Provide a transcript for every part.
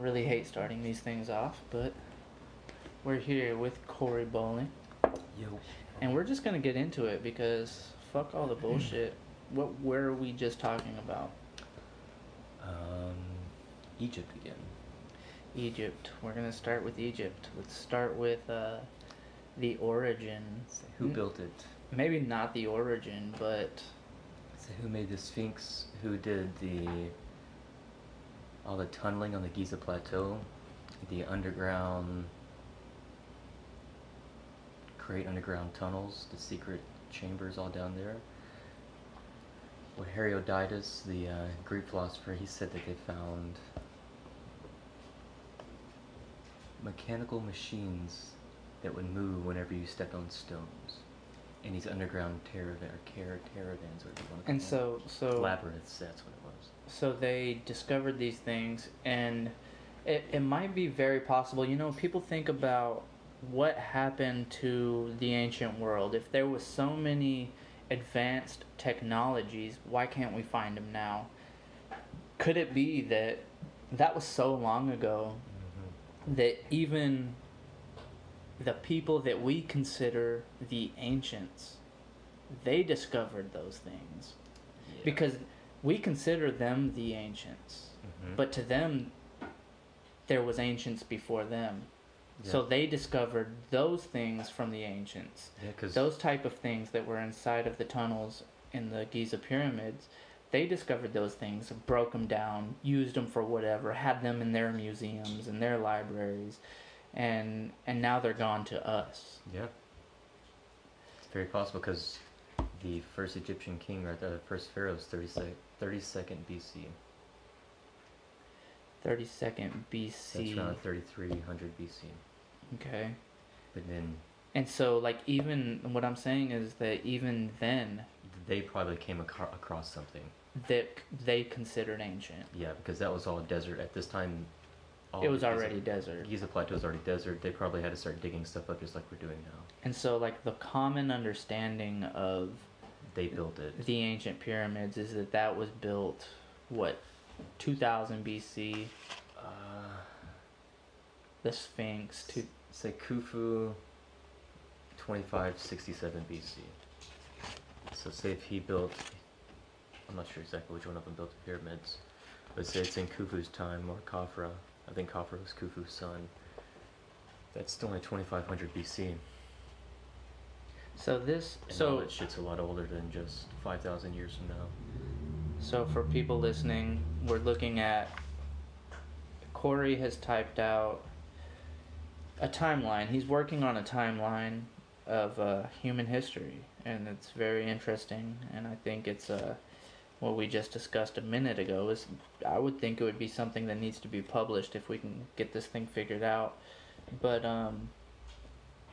really hate starting these things off, but we're here with Corey Bowling, Yo. and we're just gonna get into it because fuck all the bullshit. What were we just talking about? Um, Egypt again. Egypt. We're gonna start with Egypt. Let's start with uh, the origin. So who N- built it? Maybe not the origin, but So who made the Sphinx? Who did the all the tunneling on the Giza Plateau? The underground great underground tunnels, the secret chambers all down there. Well, Herodotus, the uh, Greek philosopher, he said that they found mechanical machines that would move whenever you stepped on stones. And these underground caravan or car- caravans, whatever you want to and call them. so so labyrinths. That's what it was. So they discovered these things and it, it might be very possible. You know people think about what happened to the ancient world. If there was so many advanced technologies why can't we find them now? Could it be that that was so long ago mm-hmm. that even the people that we consider the ancients they discovered those things? Yeah. because we consider them the ancients Mhm. but to them there was ancients before them. So they discovered those things from the ancients. Yeah, those type of things that were inside of the tunnels in the giza pyramids they discovered those things broke them down used them for whatever had them in their museums and their libraries and and now they're gone to us. Yeah, it's very possible because the first Egyptian king, right, the first pharaoh, is 32nd, 32nd BC. 32nd BC. That's around 3300 BC. okay But then and so like even what i'm saying is that even then they probably came acro- across something. that they considered ancient. Yeah, because that was all desert at this time. All it was already desert. Giza Plateau was already desert. They probably had to start digging stuff up just like we're doing now. And so like the common understanding of They built it. the ancient pyramids is that that was built what 2000 BC, Uh, the Sphinx to say Khufu, 2567 BC. So say if he built, I'm not sure exactly which one of them built the pyramids, but say it's in Khufu's time or Khafra. I think Khafra was Khufu's son. That's still only 2500 BC. So this And so that shit's a lot older than just 5,000 years from now. So, for people listening, we're looking at Corey has typed out a timeline. He's working on a timeline of uh, human history, and it's very interesting. And I think it's uh, what we just discussed a minute ago. Is I would think it would be something that needs to be published if we can get this thing figured out. But um,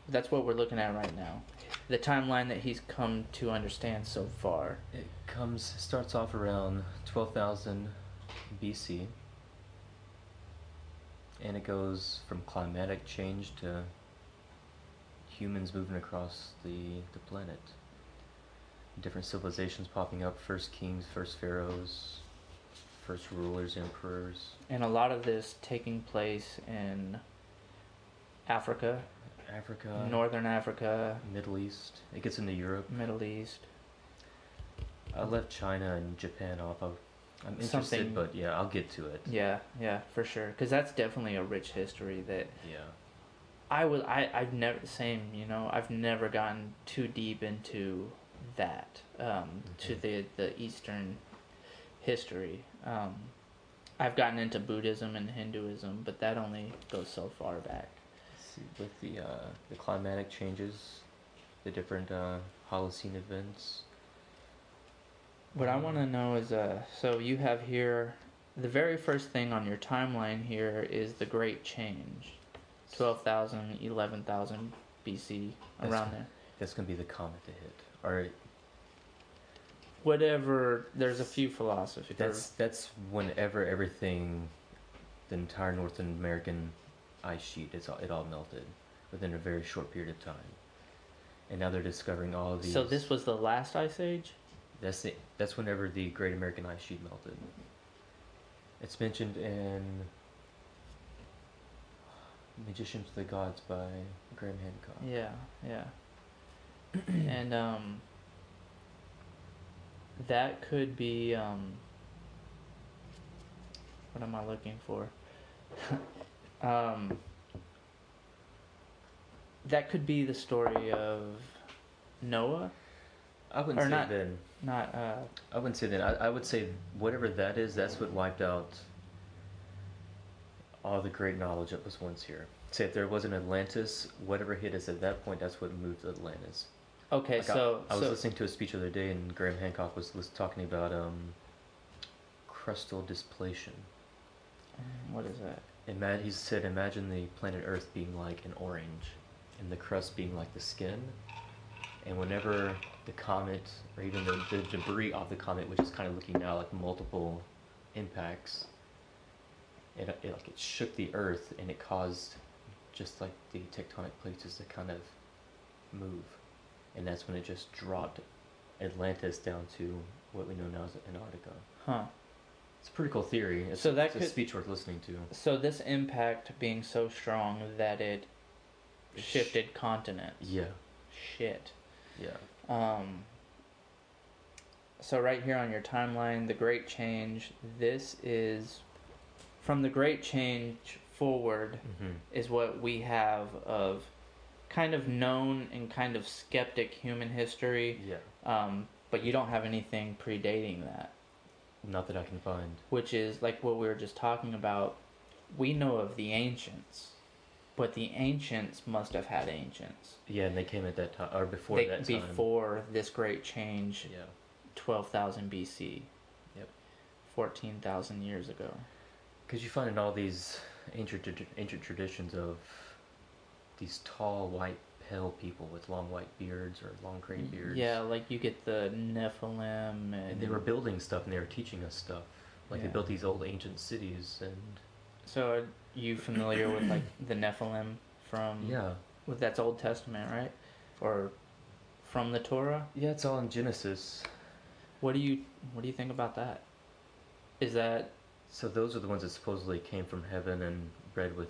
that's what we're looking at right now. The timeline that he's come to understand so far. It comes starts off around 12,000 BC and it goes from climatic change to humans moving across the the planet. Different civilizations popping up, first kings, first pharaohs, first rulers, emperors, And a lot of this taking place in Africa, Africa, Northern Africa, Middle East. It gets into Europe. Middle East. I left China and Japan off. I'm interested, Something- but yeah, I'll get to it. Yeah, yeah, for sure. Because that's definitely a rich history that Yeah. I would. I I've never same. You know, I've never gotten too deep into that um, to Mhm. the the Eastern history. Um, I've gotten into Buddhism and Hinduism, but that only goes so far back. With the uh, the climatic changes, the different uh, Holocene events. What I want to know is, uh, so you have here, the very first thing on your timeline here is the Great Change, 12,000, 11,000 BC, That's- around there. That's gonna be the comet to hit. Or Whatever, there's a few philosophies. that's that's whenever everything, the entire North American ice sheet, it's all, it all melted within a very short period of time. And now they're discovering all of these. So this was the last ice age? That's the, that's whenever the Great American Ice Sheet melted. It's mentioned in Magicians of the Gods by Graham Hancock. Yeah, yeah. and um that could be um what am I looking for? um that could be the story of Noah, I wouldn't Or say not- then. not uh I wouldn't say then. I, I would say whatever that is, that's what wiped out all the great knowledge that was once here. Say if there wasn't Atlantis, whatever hit us at that point, that's what moved Atlantis. okay, Like, I- so I, was so listening to a speech the other day, and Graham Hancock was, was talking about um, crustal displation. um, what is that? Ima- he said, imagine the planet Earth being like an orange, and the crust being like the skin. And whenever the comet, or even the, the debris off the comet, which is kind of looking now like multiple impacts, it, it like it shook the Earth, and it caused just like the tectonic plates to kind of move, and that's when it just dropped Atlantis down to what we know now as Antarctica. Huh. It's a pretty cool theory. It's, So that it's a could- speech worth listening to. So this impact being so strong that it It sh- shifted continents. Yeah, Shit. yeah. Um, so right here on your timeline, the Great Change. This is from the Great Change forward hmm is what we have of kind of known and kind of skeptic human history. Yeah. Um, but you don't have anything predating that, Not that I can find. which is like what we were just talking about. We know of the ancients, but the ancients must have had ancients. Yeah, and they came at that time or before They- that time. before this great change Yeah. 12,000 BC. Yep. 14,000 years ago. Because you find in all these ancient ancient traditions of these tall, white, pale people with long white beards or long gray beards. Yeah, like you get the Nephilim and, And they were building stuff and they were teaching us stuff. Like they built these old ancient cities and So are you familiar with like the Nephilim from yeah. with that's Old Testament, right? Or from the Torah? Yeah, it's all in Genesis. What do you what do you think about that? Is that So those are the ones that supposedly came from heaven and bred with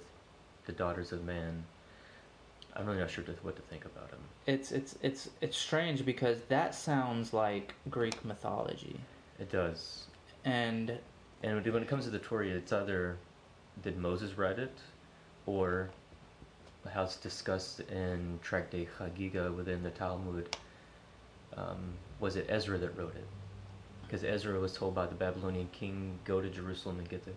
the daughters of man. I'm really not sure what to think about him. it's it's it's it's strange because that sounds like Greek mythology. It does. And And when it comes to the Torah, it's either did Moses write it, or how it's discussed in Tractate Chagiga within the Talmud. Um, was it Ezra that wrote it? Because Ezra was told by the Babylonian king, "Go to Jerusalem and get the,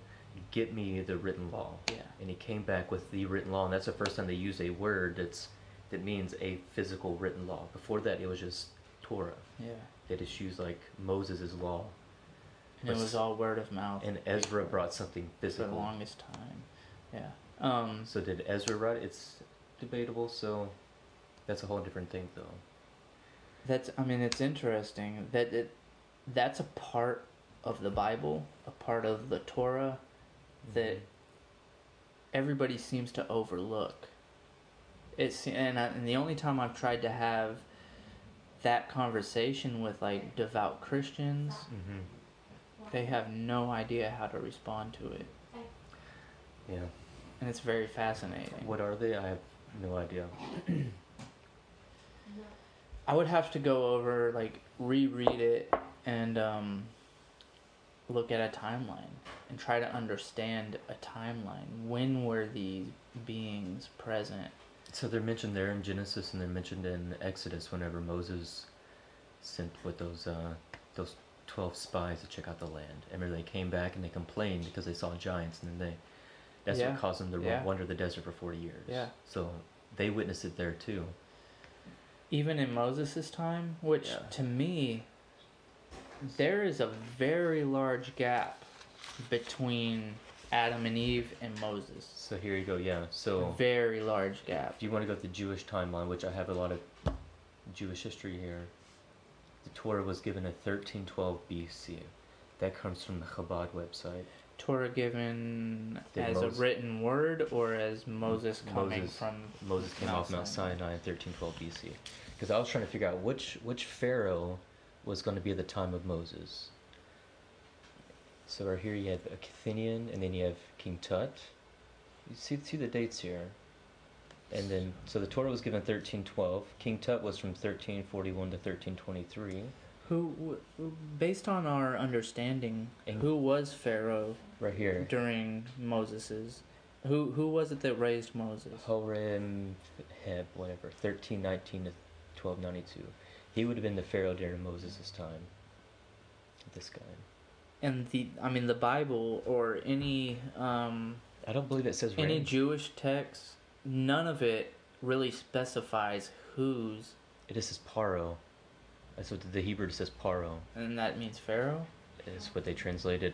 get me the written law." yeah. And he came back with the written law, and that's the first time they use a word that's that means a physical written law. Before that, it was just Torah. Yeah. They just used like Moses' law, And it was all word of mouth. and Ezra brought something physical. for the longest time. Yeah. Um, So did Ezra write it? It's debatable. So that's a whole different thing, though. that's I mean it's interesting that it that's a part of the Bible, a part of the Torah that everybody seems to overlook. It's and I, and the only time I've tried to have that conversation with like devout Christians, hmm they have no idea how to respond to it, Yeah. and it's very fascinating. What are they? I have no idea. I would have to go over like reread it and um, look at a timeline and try to understand a timeline. When were these beings present? So they're mentioned there in Genesis, and they're mentioned in Exodus whenever Moses sent with those uh, those twelve spies to check out the land. And remember, they came back and they complained because they saw giants, and then they that's Yeah. what caused them to Yeah. wander the desert for forty years. Yeah. So they witnessed it there too. Even in Moses' time, which Yeah. to me, there is a very large gap between Adam and Eve and Moses. So here you go. Yeah. So very large gap. if you want to go to the Jewish timeline, which I have a lot of Jewish history here, the Torah was given in 1312 BC. That comes from the Chabad website. Torah given Did as Moses- a written word or as Moses coming Moses- from Moses came Mount off Mount Sinai. Sinai in 1312 BC. Because I was trying to figure out which which pharaoh was going to be at the time of Moses. So right here you have Akhenaten, and then you have King Tut. You see see the dates here. And then, so the Torah was given 1312. King Tut was from 1341 to 1323. Who, who based on our understanding, And- who was Pharaoh Right here. during Moses's? Who who was it that raised Moses? Horem Heb, whatever, 1319 to 1292. He would have been the Pharaoh during Moses' time. This guy. And the I mean the Bible or any um I don't believe it says any. Jewish text, none of it really specifies whose, It just says Paro. That's what the Hebrew says Paro. and that means Pharaoh. Is what they translated.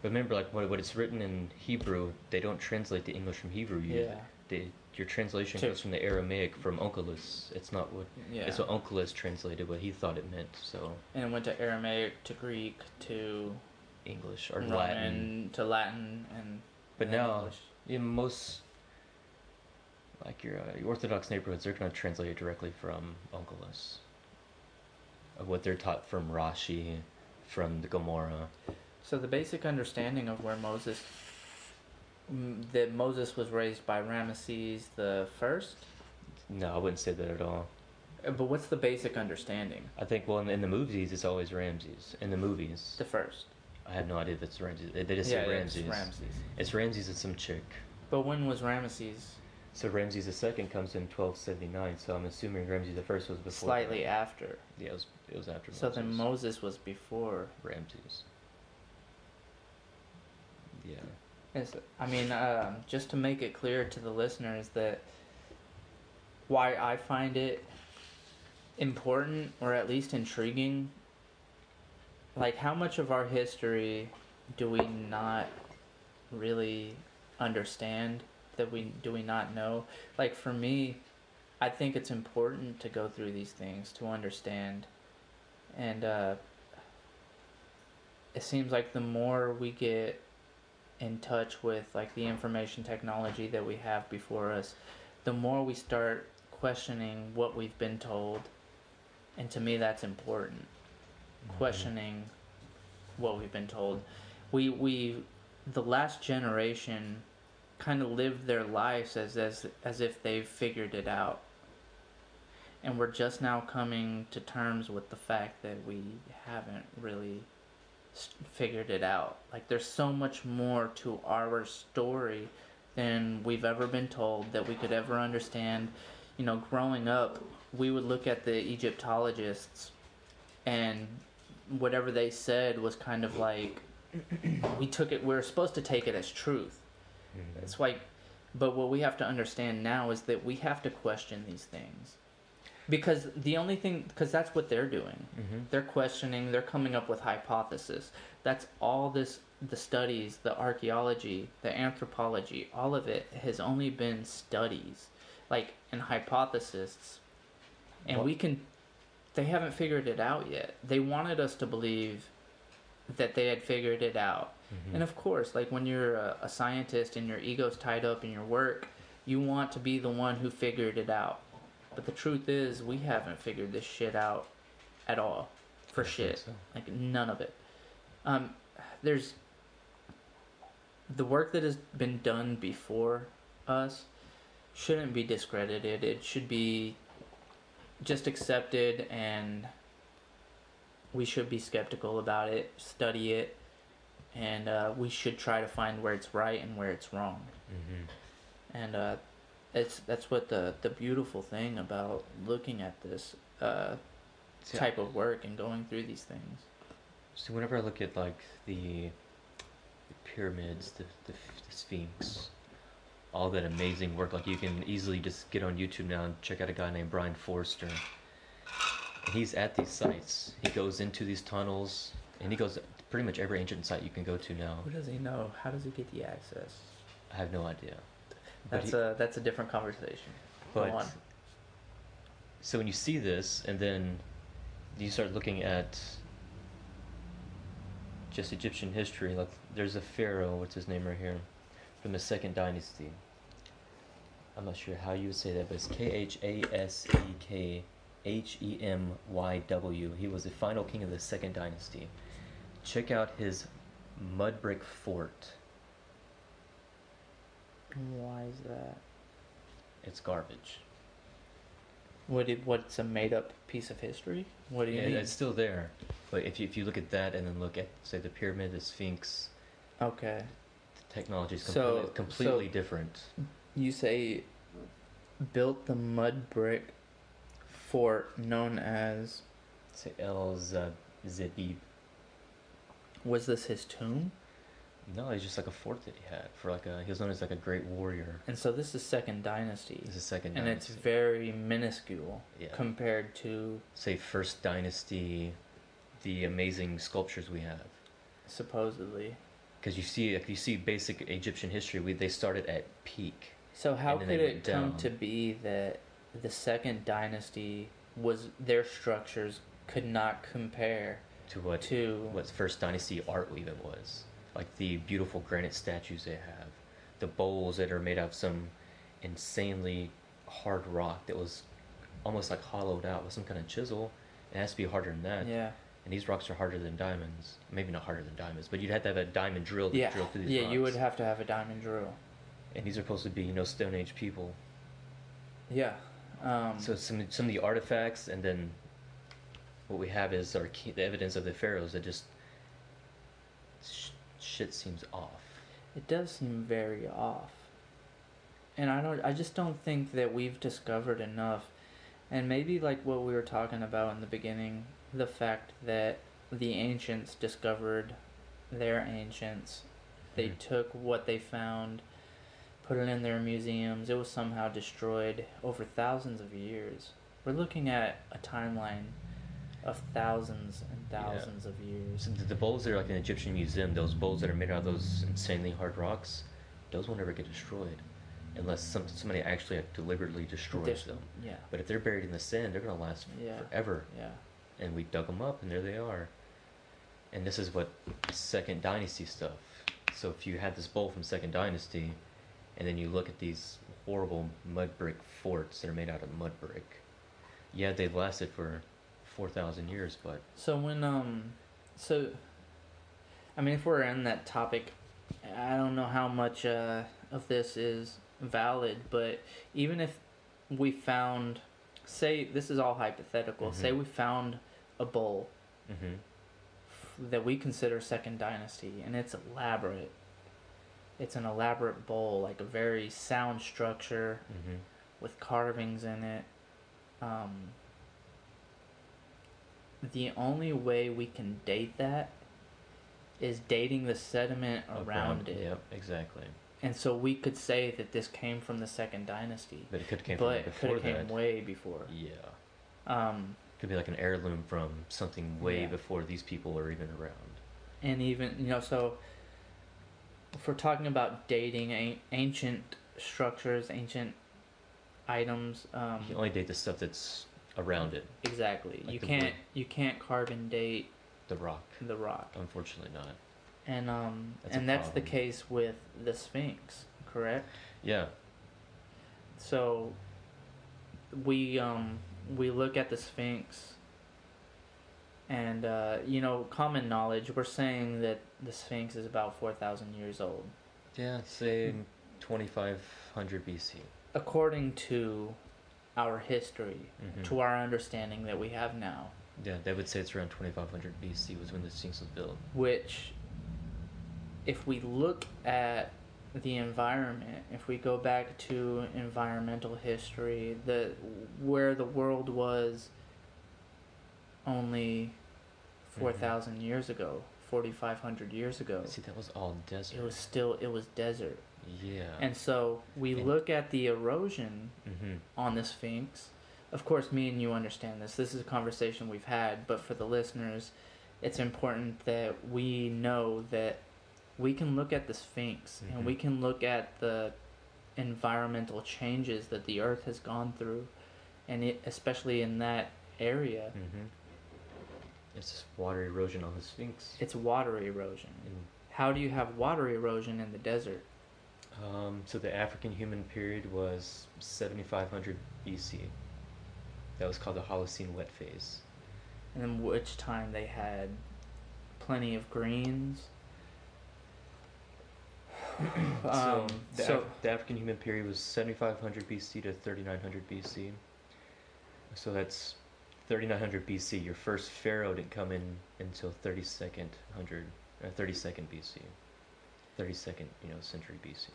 But remember, like what, what it's written in Hebrew, they don't translate the English from Hebrew. You, Yeah, They, your translation goes from the Aramaic from Onkelos. It's not what yeah. it's what Onkelos translated what he thought it meant. So and it went to Aramaic to Greek to English or Roman Latin. to Latin and But and now- English. In most, like your, uh, your Orthodox neighborhoods, they're going to translate it directly from Onkelos. Of what they're taught from Rashi, from the Gemara. So the basic understanding of where Moses, that Moses was raised by Ramesses the first. No, I wouldn't say that at all. Uh, But what's the basic understanding? I think, well, in, in the movies, it's always Ramses. In the movies, The first. I have no idea if it's Ramses. They just yeah, say it's Ramses. Ramses. It's Ramses and some chick. But when was Ramesses? So Ramses the second comes in 1279. So I'm assuming Ramses the first was before. Slightly after. Yeah, it was, it was after. So then Moses. Moses was before. Ramses. Yeah. It's, I mean, um, just to make it clear to the listeners that why I find it important or at least intriguing, like how much of our history do we not really understand that we do we not know? Like for me, I think it's important to go through these things to understand, and uh, it seems like the more we get in touch with like the information technology that we have before us, the more we start questioning what we've been told, and to me that's important. Mm-hmm. Questioning what we've been told. We we the last generation kind of lived their lives as as as if they've figured it out. And we're just now coming to terms with the fact that we haven't really figured it out. Like there's so much more to our story than we've ever been told that we could ever understand. You know, growing up, we would look at the Egyptologists and whatever they said was kind of like we took it we are supposed to take it as truth. Mhm. It's like but what we have to understand now is that we have to question these things. Because the only thing because that's what they're doing. Mhm. they're questioning they're coming up with hypothesis. That's all this the studies the archaeology the anthropology all of it has only been studies like and hypotheses and we can they haven't figured it out yet. They wanted us to believe that they had figured it out. Mhm. and of course like when you're a, a scientist and your ego's tied up in your work you want to be the one who figured it out but the truth is we haven't figured this shit out at all. For I shit. so. like none of it. Um there's the work that has been done before us shouldn't be discredited. It should be just accepted and we should be skeptical about it study it and uh, we should try to find where it's right and where it's wrong. Mhm. and uh, it's that's what the the beautiful thing about looking at this uh, See, type of work and going through these things So whenever I look at like the, the pyramids, the, the the Sphinx, all that amazing work, like you can easily just get on YouTube now and check out a guy named Brien Foerster. And he's at these sites. He goes into these tunnels, and he goes pretty much every ancient site you can go to now. Who does he know? How does he get the access? I have no idea. That's he- a that's a different conversation. But Go on. so when you see this, and then you start looking at just Egyptian history, like there's a pharaoh, what's his name right here, from the second dynasty. I'm not sure how you would say that, but it's K H A S E K H E M Y W. He was the final king of the second dynasty. Check out his mud brick fort. Why is that? It's garbage. What it, what's a made up piece of history? What do you yeah, mean? it's still there. But if you if you look at that and then look at say the pyramid, the Sphinx, Okay. the technology is So- completely, completely so- different. You say built the mud brick fort known as Say El Zab- Zebib. was this his tomb? No, it's just like a fort that he had for like a. He was known as like a great warrior. And so this is second dynasty. It's the second. And it's very minuscule Yeah. compared to say first dynasty, the amazing sculptures we have. supposedly. Because you see, if you see basic Egyptian history, we they started at peak. So how could it come down. to be that the second dynasty was their structures could not compare to what to what first dynasty art even was. Like the beautiful granite statues they have, the bowls that are made out of some insanely hard rock that was almost like hollowed out with some kind of chisel. It has to be harder than that. yeah And these rocks are harder than diamonds. Maybe not harder than diamonds, but you'd have to have a diamond drill to yeah drill through these yeah rocks. you would have to have a diamond drill And these are supposed to be, you know, Stone Age people. yeah um, So some some of the artifacts, and then what we have is our key, the evidence of the pharaohs that just shit seems off. It does seem very off. And I don't I just don't think that we've discovered enough. And maybe like what we were talking about in the beginning, the fact that the ancients discovered their ancients. They Mhm. took what they found, put it in their museums. It was somehow destroyed over thousands of years. We're looking at a timeline of thousands and Yeah. thousands of years. So the, the bowls that are like an Egyptian museum, those bowls that are made out of those insanely hard rocks, those will never get destroyed, unless some, somebody actually like, deliberately destroys Dis- them. Yeah. But if they're buried in the sand, they're gonna last Yeah. forever. Yeah. And we dug them up, and there they are. And this is what Second Dynasty stuff. So if you had this bowl from Second Dynasty, and then you look at these horrible mud brick forts that are made out of mud brick, yeah, they've lasted for four thousand years, but So when um, so, I mean, if we're in that topic, I don't know how much uh of this is valid, but even if we found, say, this is all hypothetical. Say Mhm. we found a bowl hmm f- that we consider second dynasty, and it's elaborate. It's an elaborate bowl, like a very sound structure hmm with carvings in it. Um, the only way we can date that is dating the sediment around it. Yep, exactly. And so we could say that this came from the second dynasty, But it could came but from it could have came way before. Yeah, Um, could be like an heirloom from something way Yeah. before these people were even around. and even you know, so if we're talking about dating a- ancient structures, ancient items, um, you can only date the stuff that's around it. exactly, Like you can't wood. you can't carbon date The rock, the rock. unfortunately not. And um That's and that's the case with the Sphinx, correct? Yeah, So we um we look at the Sphinx and uh, you know, common knowledge, we're saying that the Sphinx is about four thousand years old. yeah. Say twenty five hundred BC. According to our history, Mhm. to our understanding that we have now, Yeah, they would say it's around twenty five hundred BC was when the Sphinx was built. which if we look at the environment if we go back to environmental history the where the world was only 4000 years ago 4500 years ago See, that was all desert. it was still it was desert yeah. and so we And- look at the erosion mm-hmm. on the Sphinx. Of course, me and you understand this. This is a conversation we've had, but for the listeners, it's important that we know that we can look at the Sphinx and Mhm. we can look at the environmental changes that the Earth has gone through, and it, especially in that area, Mm-hmm. It's water erosion on the Sphinx. it's water erosion. And, How do you have water erosion in the desert? Um, so the African humid period was 7500 BC. That was called the Holocene wet phase. And then which time they had plenty of greens. so Um, the, so Af- the African humid period was 7500 BC to 3900 BC. So that's 3900 BC. Your first pharaoh didn't come in until 32nd hundred, uh, 32nd BC, 32nd you know century BC.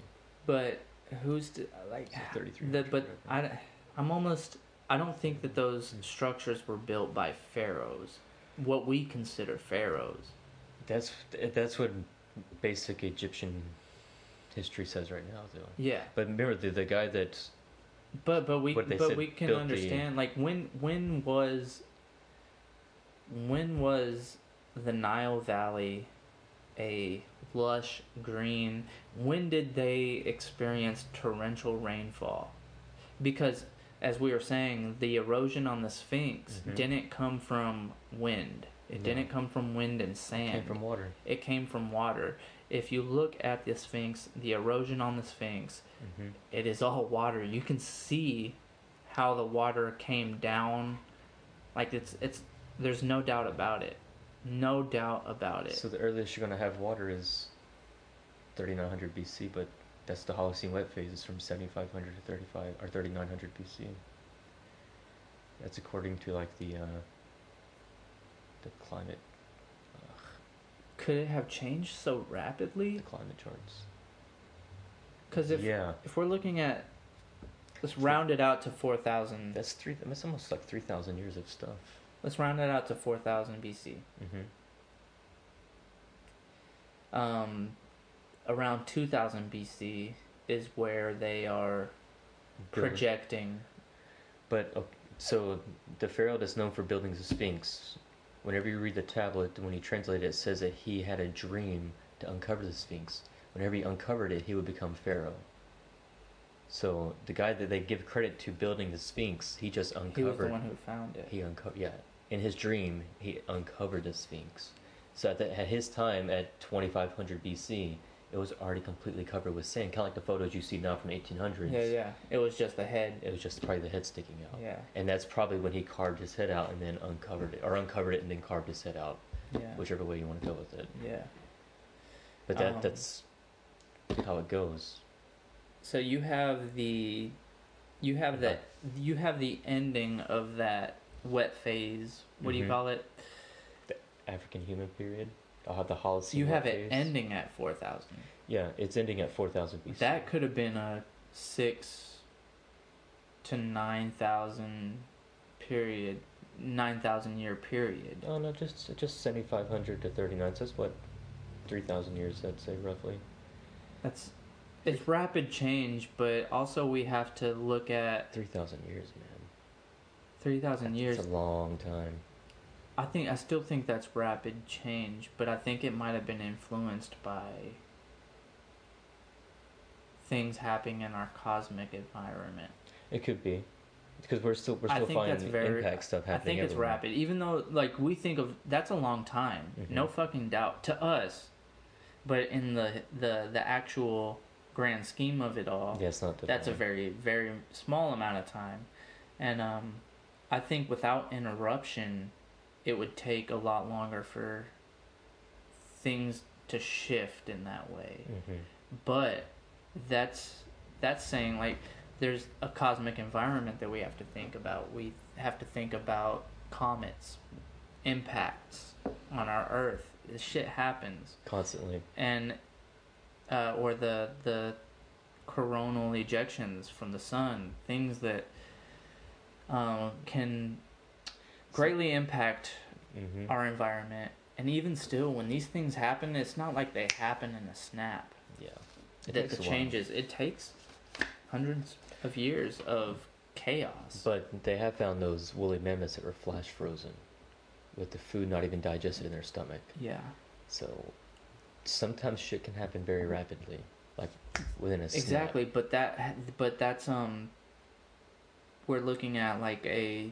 but who's to, like So 33. the but I I'm almost I don't think that those Hmm. structures were built by pharaohs. What we consider pharaohs. That's that's what basic Egyptian history says right now, though. Yeah. But remember the the guy that But but we but said we can built the- understand like when when was when was the Nile Valley a lush green when did they experience torrential rainfall because as we were saying the erosion on the sphinx Mhm. didn't come from wind it No. didn't come from wind and sand came from water. it came from water if you look at the sphinx the erosion on the sphinx hmm it is all water. You can see how the water came down. Like it's it's there's no doubt about it. No doubt about it. So the earliest you're gonna have water is 3900 BC, but that's the Holocene wet phase. It's from 7500 to 35 or 3900 BC. That's according to like the uh, the climate uh, Could it have changed so rapidly? the climate charts. Because if yeah, if we're looking at let's round it out to four thousand. that's three. That's almost like 3,000 years of stuff. Let's round it out to four thousand BC. Mm-hmm. Um, around two thousand BC is where they are projecting. But okay, so the pharaoh that's known for building the Sphinx, whenever you read the tablet, when he translated it, it says that he had a dream to uncover the Sphinx. Whenever he uncovered it, he would become pharaoh. So the guy that they give credit to building the Sphinx, he just uncovered. He was the one who found it. He uncovered. Yeah, in his dream, he uncovered the Sphinx. So at, the, at his time, at 2500 BC, it was already completely covered with sand, kind of like the photos you see now from 1800s. Yeah, yeah. It was just the head. It was just probably the head sticking out. Yeah, And that's probably when he carved his head out and then uncovered it, or uncovered it and then carved his head out, yeah, whichever way you want to go with it. yeah. But that Um, that's how it goes. So you have the, you have that, you have the ending of that wet phase. What do you Mhm. call it? The African humid period. I'll have the Holocene. you have it phase. ending at four thousand. Yeah, it's ending at 4000 BC. That could have been a six to nine thousand period, nine thousand year period. Oh no, just just 7500 to 39. So that's what 3000 years, I'd say roughly. That's it's rapid change, but also we have to look at 3000 years, man. Three thousand years. It's a long time. I think I still think that's rapid change, but I think it might have been influenced by things happening in our cosmic environment. It could be. Because we're still we're still finding very- impact stuff happening. I think it's everywhere. rapid, even though like we think of that's a long time, Mhm. no fucking doubt to us, but in the the the actual grand scheme of it all, Yeah, it's not that that's a very very small amount of time, and um, I think without interruption, it would take a lot longer for things to shift in that way. Mhm. But that's that's saying like there's a cosmic environment that we have to think about. We have to think about comets, impacts on our Earth. This shit happens, constantly. and uh, or the the coronal ejections from the sun, things that um, can greatly impact hmm our environment. And even still, when these things happen, it's not like they happen in a snap. Yeah. It takes the changes it takes hundreds of years of chaos. But they have found those woolly mammoths that were flash frozen, with the food not even digested in their stomach. yeah, So sometimes shit can happen very rapidly, like within a snap. exactly. But that but that's um we're looking at like a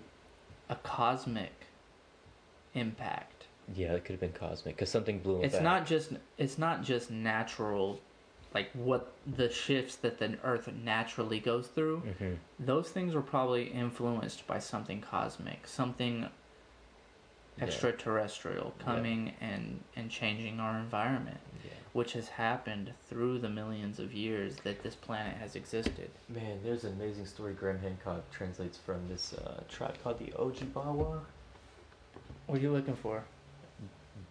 a cosmic impact. Yeah, it could have been cosmic because something blew It's back. not just it's not just natural like what the shifts that the earth naturally goes through. hmm Those things were probably influenced by something cosmic, something Yeah. extraterrestrial coming and and changing our environment. Yeah. Which has happened through the millions of years that this planet has existed. Man, there's an amazing story Graham Hancock translates from this uh, tribe called the Ojibwa. What are you looking for?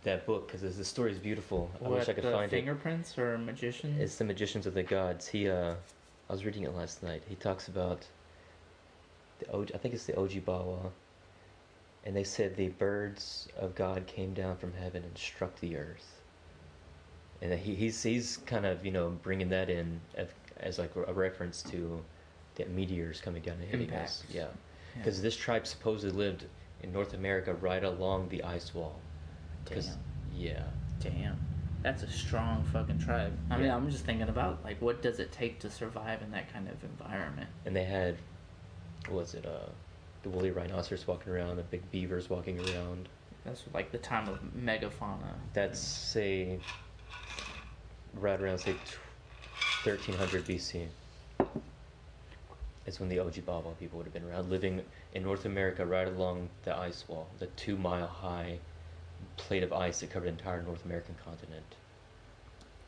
That book, because the story is beautiful. I wish I could find it. fingerprints or magicians? It's the Magicians of the Gods. He, uh, I was reading it last night. He talks about the Oj- I think it's the Ojibwa, and they said the birds of God came down from heaven and struck the earth. And he, he's he's kind of you know bringing that in as, as like a reference to the meteors coming down and hitting us. Yeah, Yeah. because this tribe supposedly lived in North America right along the ice wall. Damn. yeah, Damn. That's a strong fucking tribe. I mean, I'm just thinking about like what does it take to survive in that kind of environment? and they had what was it uh the woolly rhinoceros walking around the big beavers walking around That's like the time of megafauna. that's say right around say tw- 1300 bc is when the ojibwa people would have been around living in north america right along the ice wall the two mile high plate of ice that covered the entire north american continent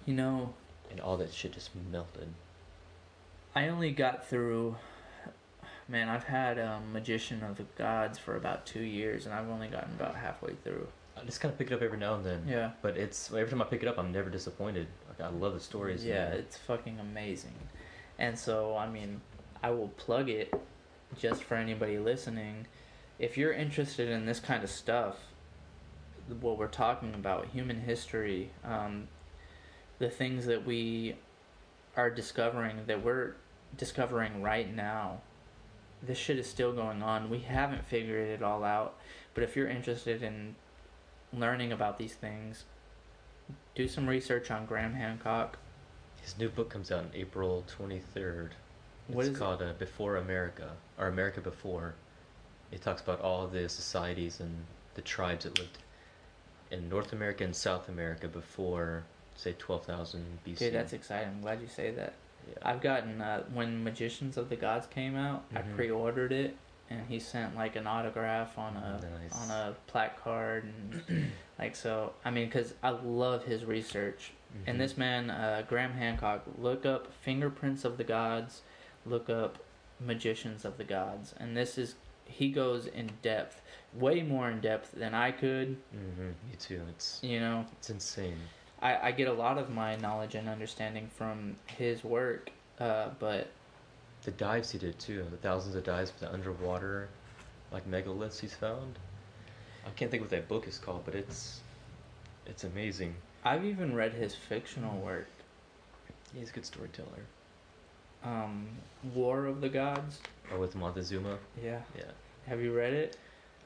You know, and all that shit just melted I only got through. Man, I've had um, Magician of the Gods for about two years, and I've only gotten about halfway through. i just kind of pick it up every now and then Yeah. but it's every time i pick it up i'm never disappointed i love the stories Yeah, man. it's fucking amazing. And so, I mean, I will plug it just for anybody listening. If you're interested in this kind of stuff, what we're talking about, human history, um, the things that we are discovering, that we're discovering right now, this shit is still going on. We haven't figured it all out. But if you're interested in learning about these things, do some research on Graham Hancock. His new book comes out in April 23rd. What it's is it? called uh, Before America, or America Before. It talks about all the societies and the tribes that lived in North America and South America before, say, 12,000 BC. Dude, that's exciting. I'm glad you say that. yeah. I've gotten uh, when Magicians of the Gods came out, I Mhm. pre-ordered it, and he sent like an autograph on a Nice. on a plaque card, and like so. I mean, because I love his research. Mhm. And this man, uh, Graham Hancock, look up Fingerprints of the Gods, look up Magicians of the Gods, and this is he goes in depth, way more in depth than I could. Mhm, Me too. It's You know, it's insane. I, I get a lot of my knowledge and understanding from his work, uh, but The dives he did too. The thousands of dives with the underwater, like megaliths he's found. I can't think what that book is called, but it's it's amazing. I've even read his fictional work, He's a good storyteller. um, War of the Gods. Or with Montezuma. Yeah. Yeah. Have you read it?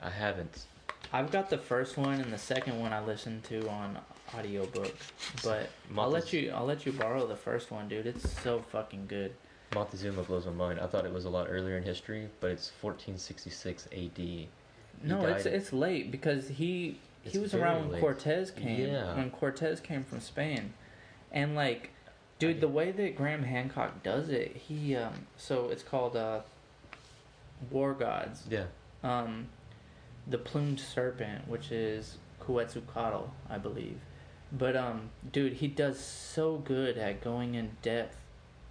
I haven't. I've got the first one and the second one I listened to on audiobook. But I'll let you I'll let you borrow the first one, dude. It's so fucking good. Montezuma blows my mind. I thought it was a lot earlier in history, but it's 1466 AD. No, it's died- it's late because he It's he was very around when late. Cortez came. Yeah. When Cortez came from Spain, and like, dude, the way that Graham Hancock does it, he um, so it's called uh, War Gods. Yeah. Um, the plumed serpent, which is Quetzalcoatl, I believe. But um, dude, he does so good at going in depth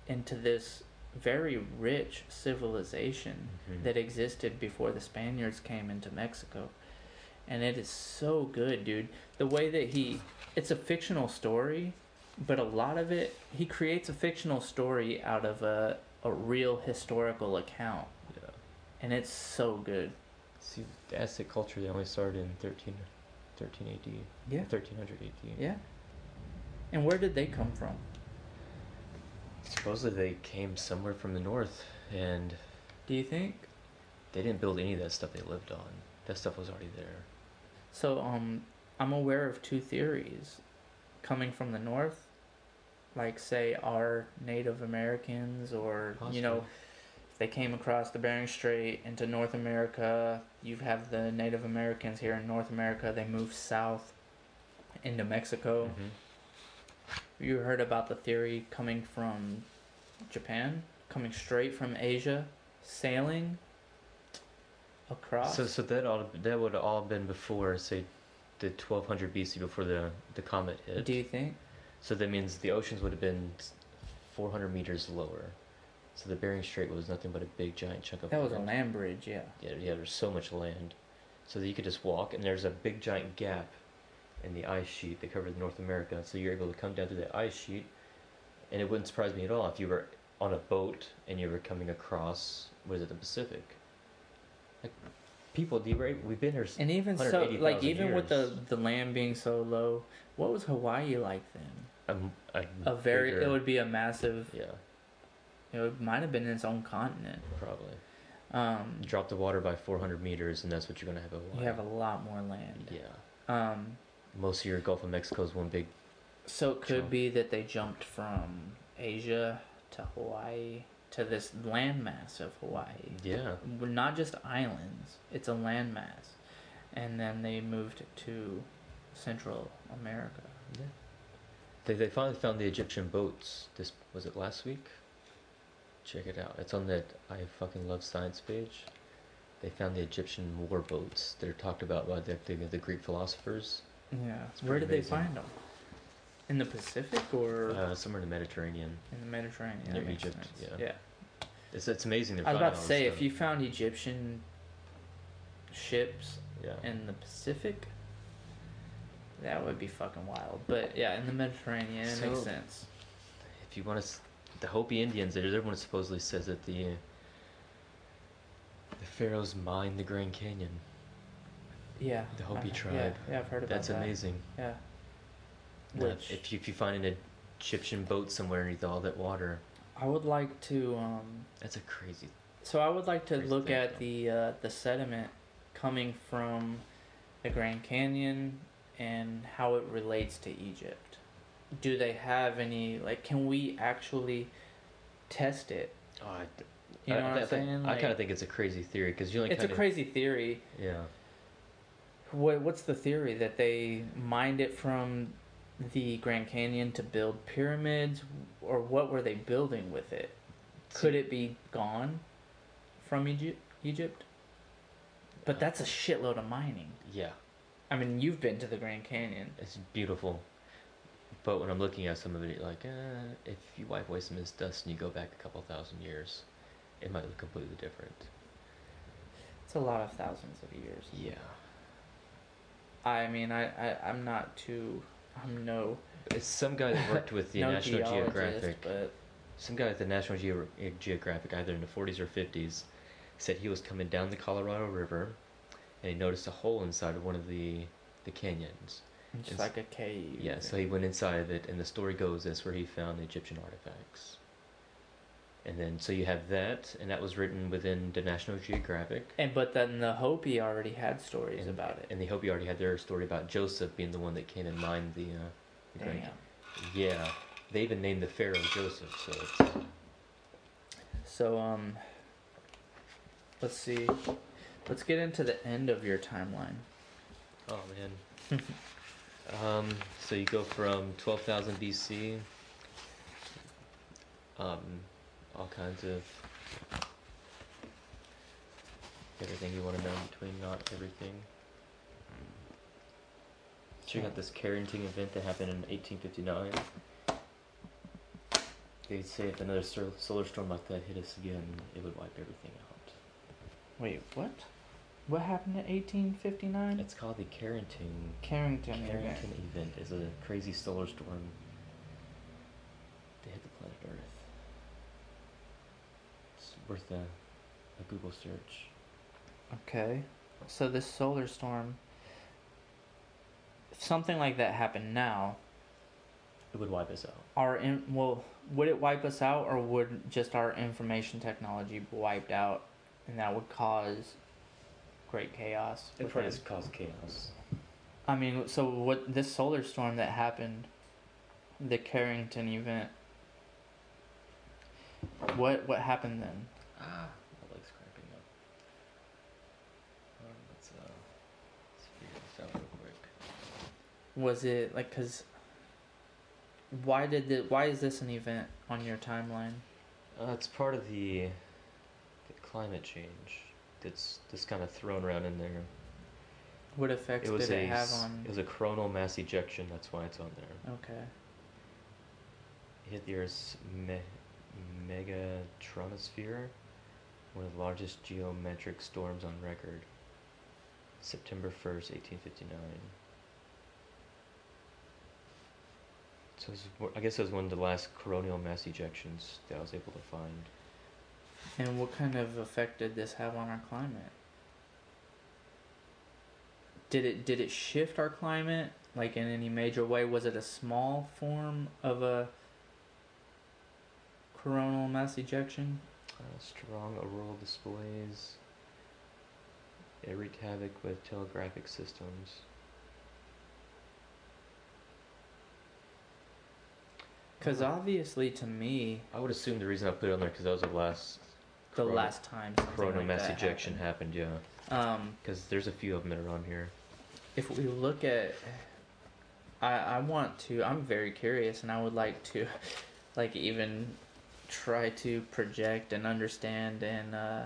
into this very rich civilization Mhm. that existed before the Spaniards came into Mexico. And it is so good, dude. The way that he it's a fictional story, but a lot of it he creates a fictional story out of a a real historical account. Yeah. And it's so good. See, the Aztec culture, they only started in 13, 13 AD. Yeah. 1300 AD. Yeah. And where did they come from? Supposedly they came somewhere from the north, and Do you think? they didn't build any of that stuff they lived on. That stuff was already there. So um I'm aware of two theories coming from the north, like say our Native Americans or you know Possibly. if they came across the Bering Strait into North America, you have the Native Americans here in North America, they move south into Mexico. Mhm. You heard about the theory coming from Japan, coming straight from Asia, sailing across. So, so that all that would have all been before, say, the 1200 BC, before the the comet hit. Do you think? So that means the oceans would have been 400 meters lower. So the Bering Strait was nothing but a big giant chunk of That was a land. land bridge, yeah. Yeah, yeah, there's so much land. So that you could just walk, and there's a big giant gap in the ice sheet that covers North America. So you're able to come down through the ice sheet, and it wouldn't surprise me at all if you were on a boat and you were coming across, was it the Pacific? Like, people, do you, we've been here. And even so, like even with the the land being so low, what was Hawaii like then? A, a, A very, bigger- it would be a massive. Yeah, It might have been its own continent. probably. Um, Drop the water by 400 meters, and that's what you're gonna have. You have a lot more land. yeah. Um, Most of your Gulf of Mexico is one big. so it could Chunk. be that they jumped from Asia to Hawaii to this landmass of Hawaii. Yeah. Not just islands; it's a landmass, and then they moved to Central America. Yeah. They, they finally found the Egyptian boats. This was it last week. Check it out. It's on that I fucking love science page. They found the Egyptian war boats. They're talked about by the, the, the Greek philosophers. Yeah. Where pretty did they find them? In the Pacific or Uh, somewhere in the Mediterranean. in the Mediterranean? near Egypt, sense. yeah. Yeah. It's, it's amazing. They're I was about to say, this if you found Egyptian ships Yeah. in the Pacific, that would be fucking wild. But yeah, in the Mediterranean, it makes sense. if you want to, the Hopi Indians, everyone supposedly says that the the pharaohs mined the Grand Canyon. Yeah. The Hopi I- tribe. Yeah, yeah, I've heard about that. That's that. amazing. Yeah. Which if you, if you find an Egyptian boat somewhere underneath all that water, I would like to. Um, that's a crazy. so I would like to look thing, at the uh, the sediment coming from the Grand Canyon and how it relates to Egypt. Do they have any like? Can we actually test it? Oh, I, You know I, what I'm saying? I kind of think it's a crazy theory because you only it's a kind of crazy theory. yeah. What what's the theory that they mined it from the Grand Canyon to build pyramids, or what were they building with it? Could it be gone from Egypt? Egypt? But that's a shitload of mining. Yeah, I mean, you've been to the Grand Canyon. it's beautiful. But when I'm looking at some of it, like, uh, if you wipe away some of this dust and you go back a couple thousand years, it might look completely different. It's a lot of thousands of years. Yeah. I mean, I, I I'm not too. I'm no It's some guy that worked with the no National Geographic. but Some guy at the National Geo- Geographic, either in the 40s or 50s, said he was coming down the Colorado River, and he noticed a hole inside of one of the the canyons. it's It's- like a cave. Yeah, so he went inside of it, and the story goes that's where he found Egyptian artifacts. And then, so you have that, and that was written within the National Geographic. And but then the Hopi already had stories and, about it. And the Hopi already had their story about Joseph being the one that came and mined the. Uh, Damn. Yeah, they even named the pharaoh Joseph. So it's So um, let's see. Let's get into the end of your timeline. oh man. um, so you go from twelve thousand BC. Um, all kinds of everything you want to know in between, not everything. So you got this Carrington event that happened in 1859. They'd say if another solar storm like that hit us again, it would wipe everything out. Wait, what? What happened in 1859? It's called the Carrington Carrington. event. Carrington event is a crazy solar storm that hit the planet Earth. Worth a, a Google search. Okay. So this solar storm. If something like that happened now, It would wipe us out. our in, well, would it wipe us out, or would just our information technology be wiped out, and that would cause great chaos? It probably just cause chaos. I mean, so what this solar storm that happened, the Carrington event. What what happened then? Ah, my leg's cramping up. Um, let's, uh, let's figure this out real quick. Was it like cuz why did the why is this an event on your timeline? Uh, it's part of the, the climate change that's that's kind of thrown around in there. What effects It was did a it have on it was a coronal mass ejection. That's why it's on there. Okay. hit the Earth's me- megatronosphere, one of the largest geomagnetic storms on record. September 1st, 1859. So was, I guess it was one of the last coronal mass ejections that I was able to find. And what kind of effect did this have on our climate? Did it did it shift our climate like in any major way? Was it a small form of a coronal mass ejection? Uh, strong auroral displays. It wreaked havoc with telegraphic systems. Because Uh, obviously, to me, I would assume the reason I put it on there because that was the last the corona- last time coronal like mass ejection happened. Yeah, happened. Um, because there's a few of them that are on here. if we look at I, I want to i'm very curious and i would like to like even try to project and understand and uh,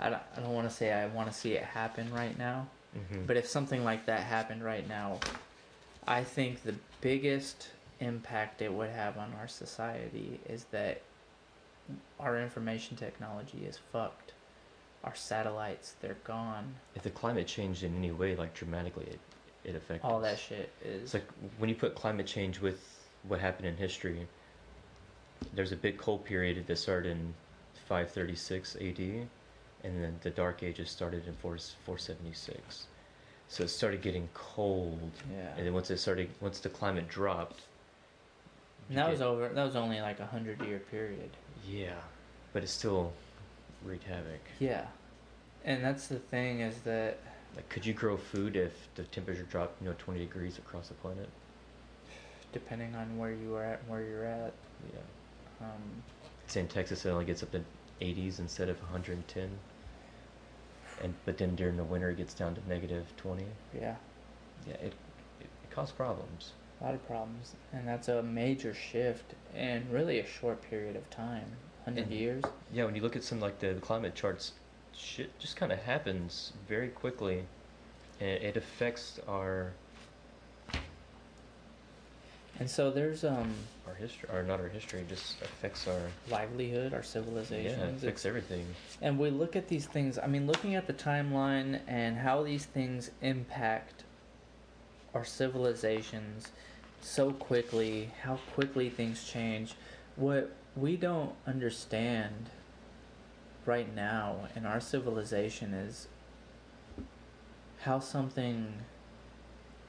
i don't, I don't want to say i want to see it happen right now Mm-hmm. but if something like that happened right now i think the biggest impact it would have on our society is that our information technology is fucked our satellites they're gone if the climate changed in any way, like dramatically, it it affects all that shit is It's like when you put climate change with what happened in history. There's a big cold period that started in 536 AD, and then the Dark Ages started in 4 476. So it started getting cold, yeah and then once it started, once the climate dropped, And that was over. That was only like a hundred year period. yeah, but it still wreaked havoc. Yeah, and that's the thing is that Like, could you grow food if the temperature dropped, you know, 20 degrees across the planet? depending on where you are at, and where you're at, Yeah. Um, in Texas, it only gets up to 80s instead of 110. And but then during the winter, it gets down to negative 20. yeah, Yeah, it it, it causes problems. a lot of problems, and that's a major shift in really a short period of time, hundred And- years. Yeah, when you look at some like the, the climate charts, shit just kind of happens very quickly, and it affects our And so there's um our history, or not our history, just affects our livelihood, our yeah, civilization. it affects everything. And we look at these things, I mean, looking at the timeline and how these things impact our civilizations so quickly, how quickly things change. What we don't understand right now in our civilization is how something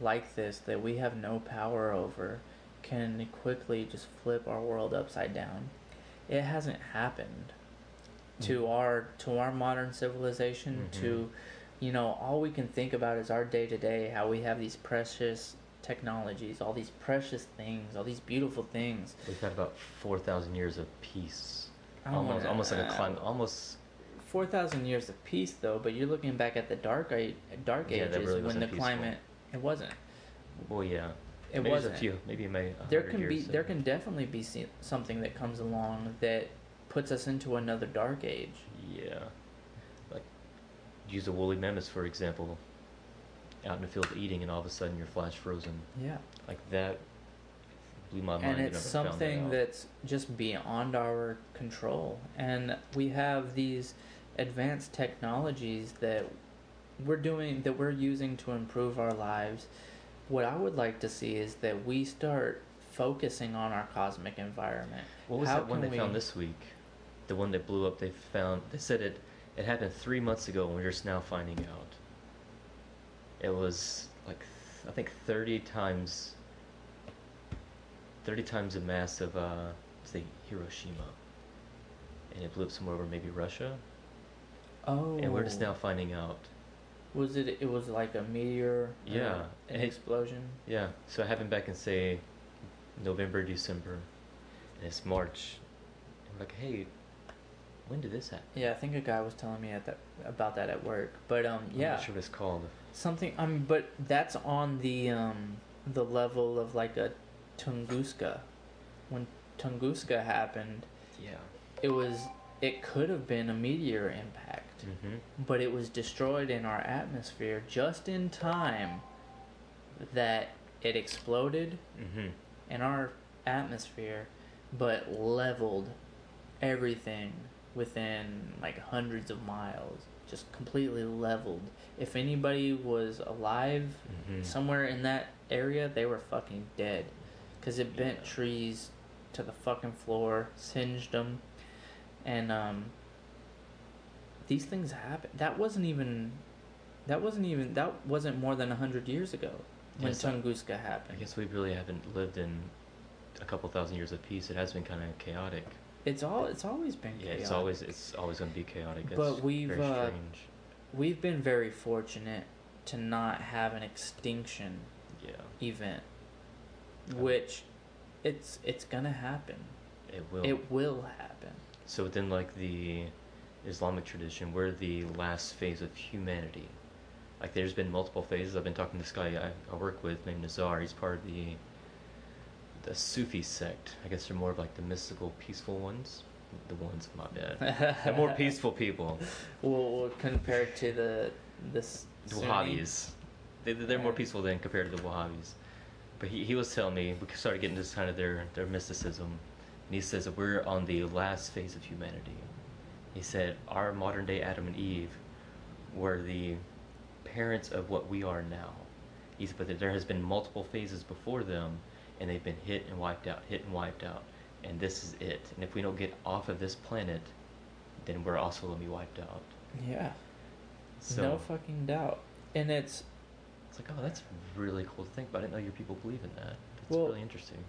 like this that we have no power over can quickly just flip our world upside down. It hasn't happened to Mhm. our to our modern civilization Mhm. to you know all we can think about is our day to day how we have these precious technologies all these precious things all these beautiful things We've had about 4,000 years of peace. Almost, wanna- almost like a climate, almost 4000 years of peace though but you're looking back at the dark dark Yeah, ages really when the peaceful. climate it wasn't Well, yeah. It maybe wasn't a few, maybe maybe a there can be years there can definitely be something that comes along that puts us into another dark age Yeah. Like, use the woolly mammoths for example. Out in the field eating, and all of a sudden you're flash frozen. yeah Like that blew my mind. and it's found that something that's just beyond our control and we have these advanced technologies that we're doing that we're using to improve our lives what i would like to see is that we start focusing on our cosmic environment What was How that one they found this week? The one that blew up. They found. They said it. It happened three months ago, and we're just now finding out. It was like I think thirty times. Thirty times the mass of uh, say Hiroshima. And it blew up somewhere over maybe Russia, oh and we're just now finding out. Was it it was like a meteor or Yeah, an it- explosion Yeah, so it happened back in say November, December, and it's March. We're like, hey, when did this happen? yeah i think a guy was telling me at that about that at work but um I'm yeah not sure what it's called. Something I mean, but that's on the um the level of like a Tunguska. When Tunguska happened, Yeah. it was it could have been a meteor impact, Mm-hmm. but it was destroyed in our atmosphere just in time that it exploded Mm-hmm. in our atmosphere but leveled everything within like hundreds of miles. Just completely leveled. If anybody was alive Mhm. somewhere in that area, they were fucking dead. Because it bent Yeah. trees to the fucking floor, singed them. And, um, these things happen. That wasn't even, that wasn't even, that wasn't more than a hundred years ago when Yes, I- Tunguska I happened. guess we really haven't lived in a couple thousand years of peace. It has been kind of chaotic. It's all, it's always been Chaotic. Yeah, it's always it's always gonna be chaotic. That's But we've, very uh. We've been very fortunate to not have an extinction Yeah, event, Oh. which it's it's gonna happen. it will. It will happen. So within like the Islamic tradition, we're the last phase of humanity. Like there's been multiple phases. I've been talking to this guy I, I work with named Nazar. He's part of the the Sufi sect. I guess they're more of like the mystical, peaceful ones. The ones, my bad. the more peaceful people. Well, well, compared to the this The Wahhabis. They, they're more peaceful than compared to the Wahhabis. But he, he was telling me, we started getting this kind of their, their mysticism. And he says that we're on the last phase of humanity. He said, our modern day Adam and Eve were the parents of what we are now. He said, but that there has been multiple phases before them, and they've been hit and wiped out, hit and wiped out. And this is it. And if we don't get off of this planet, then we're also going to be wiped out. Yeah, So, no fucking doubt. And it's It's like, oh, that's really cool to think about. I didn't know your people believe in that. That's Well- really interesting.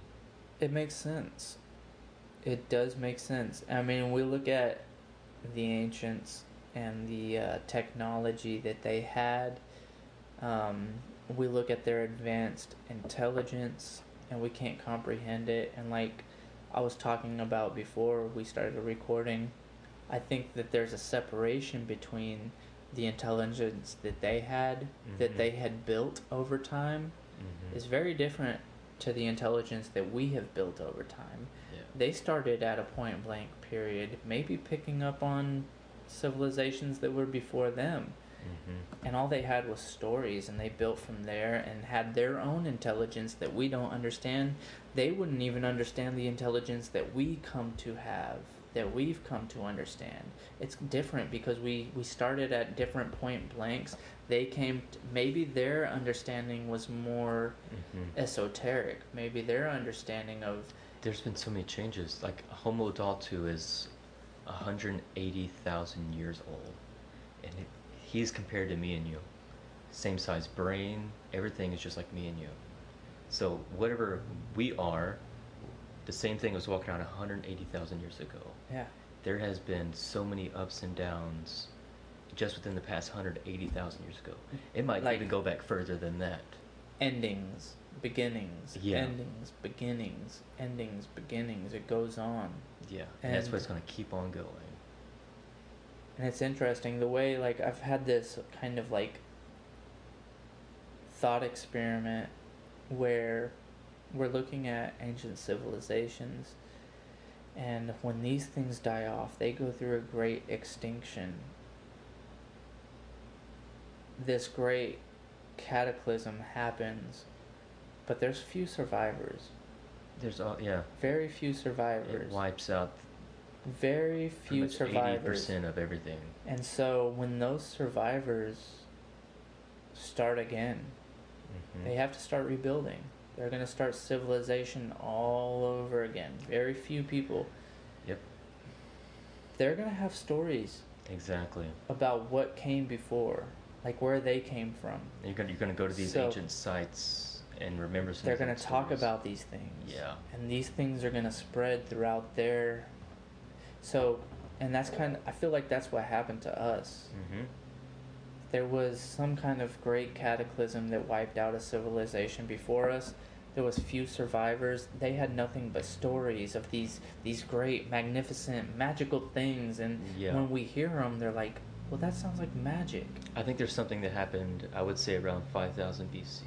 it makes sense. It does make sense. I mean, we look at the ancients and the uh, technology that they had. Um, we look at their advanced intelligence, and we can't comprehend it. And like I was talking about before we started recording, I think that there's a separation between the intelligence that they had, that Mhm. they had built over time, Mm-hmm. is very different to the intelligence that we have built over time. They started at a point blank period, maybe picking up on civilizations that were before them. Mm-hmm. And all they had was stories, and they built from there and had their own intelligence that we don't understand. They wouldn't even understand the intelligence that we come to have, that we've come to understand. It's different because we, we started at different point blanks. They came, t maybe their understanding was more Mm-hmm. esoteric. Maybe their understanding of There's been so many changes. Like Homo Idaltu is 180,000 years old, and it, he's compared to me and you. Same size brain, everything is just like me and you. So whatever we are, the same thing was walking around 180,000 years ago. yeah, There has been so many ups and downs just within the past 180,000 years ago. It might Like- even go back further than that. endings, beginnings, Yeah. endings, beginnings, endings, beginnings. It goes on. Yeah, and, that's And- what it's going to keep on going. And it's interesting the way like I've had this kind of like thought experiment where we're looking at ancient civilizations and when these things die off, they go through a great extinction. This great cataclysm happens, but there's few survivors. There's all yeah. Very few survivors. It wipes out Very few survivors. percent of everything. And so when those survivors start again, Mhm. they have to start rebuilding. They're going to start civilization all over again. Very few people. Yep, They're going to have stories exactly. about what came before, like where they came from. You're gonna you're gonna go to these So- ancient sites and remember some. They're going to talk stories. about these things. Yeah. And these things are going to spread throughout their so and that's kind of I feel like that's what happened to us. Mm-hmm. there was some kind of great cataclysm that wiped out a civilization before us. There was few survivors. They had nothing but stories of these these great, magnificent, magical things, and Yeah. when we hear them, they're like, "Well, that sounds like magic." I think there's something that happened. I would say around 5000 BC.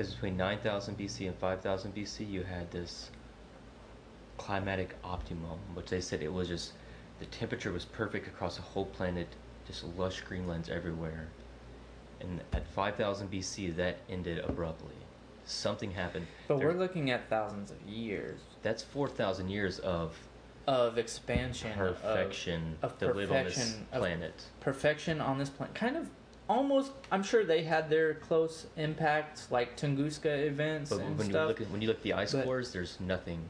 Because between 9000 BC and 5000 BC, you had this climatic optimum, which they said it was just the temperature was perfect across the whole planet, just lush greenlands everywhere. And at 5000 BC, that ended abruptly. Something happened. But There- we're looking at thousands of years That's four thousand years of of expansion, of- perfection of to live on this planet. perfection on this planet. Kind of almost. I'm sure they had their close impacts, like Tunguska events But and when you stuff. look at when you look at the ice But- cores, there's nothing.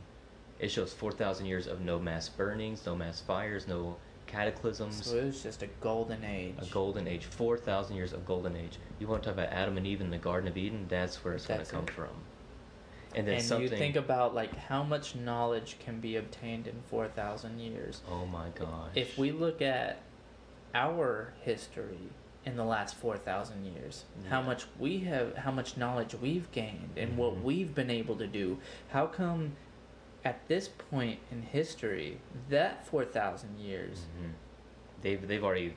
It shows four thousand years of no mass burnings, no mass fires, no cataclysms. so it was just a golden age. a golden age, four thousand years of golden age. You want to talk about Adam and Eve in the Garden of Eden? That's where it's going to come it. from. And then and something. you think about like how much knowledge can be obtained in 4000 years oh my gosh! if we look at our history in the last 4000 years how much we have how much knowledge we've gained and what Mhm. we've been able to do how come at this point in history that 4000 years Mhm. they've they've already.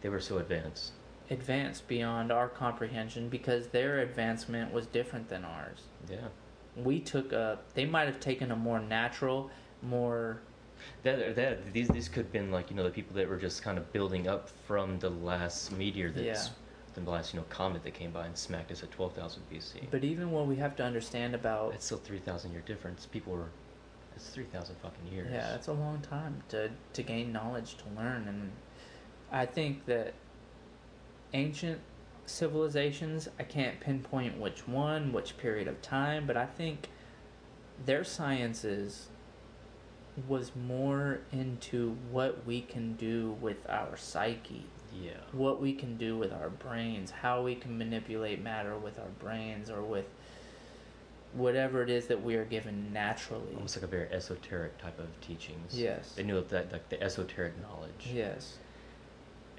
They were so advanced. advanced beyond our comprehension because their advancement was different than ours Yeah. we took a they might have taken a more natural more That that these these could have been like you know the people that were just kind of building up from the last meteor that's the last you know comet that came by and smacked us at twelve thousand BC. But even what we have to understand about it's still three thousand year difference. People were, it's three thousand fucking years. yeah, that's a long time to to gain knowledge to learn, and I think that ancient civilizations, I can't pinpoint which one, which period of time, but I think their sciences was more into what we can do with our psyche yeah. what we can do with our brains, how we can manipulate matter with our brains or with whatever it is that we are given naturally. Almost like a very esoteric type of teachings. Yes. They knew that like the esoteric knowledge. Yes.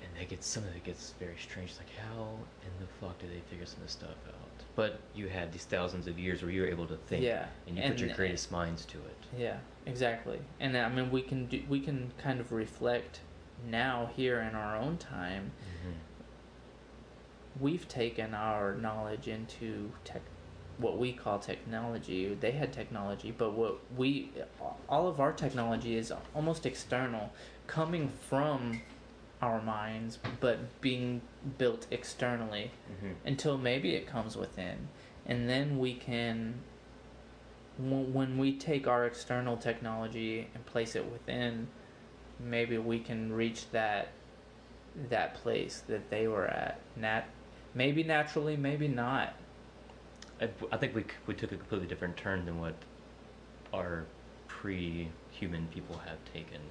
And they get some of it gets very strange. Like how in the fuck did they figure some of this stuff out? But you had these thousands of years where you were able to think. Yeah, And you put your and- greatest minds to it. Yeah, exactly. And I mean we can do we can kind of reflect now here in our own time. Mm-hmm. We've taken our knowledge into tech what we call technology. They had technology, but what we all of our technology is almost external, coming from our minds, but being built externally Mm-hmm. until maybe it comes within, and then we can. When we take our external technology and place it within, maybe we can reach that that place that they were at. Nat, maybe naturally, maybe not. I, I think we we took a completely different turn than what our pre-human people have taken.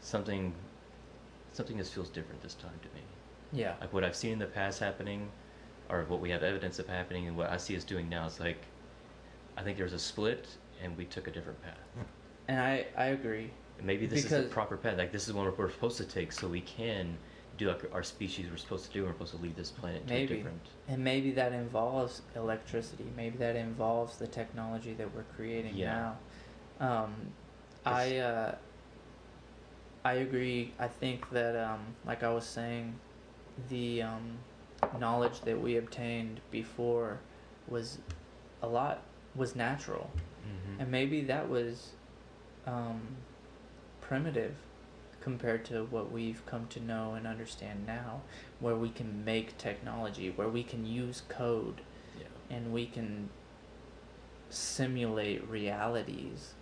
Something something just feels different this time to me. Yeah. Like what I've seen in the past happening, or what we have evidence of happening, and what I see us doing now is like, I think there was a split, and we took a different path. And I I agree. And maybe this is Because- the proper path. Like this is what we're supposed to take, so we can do like our species we're supposed to do. We're supposed to leave this planet to a Maybe. different. And maybe that involves electricity. Maybe that involves the technology that we're creating Yeah. now. Um, I uh, I agree. I think that, um, like I was saying, the um, knowledge that we obtained before was a lot was natural, Mm-hmm. and maybe that was um, primitive compared to what we've come to know and understand now, where we can make technology, where we can use code, Yeah. and we can simulate realities.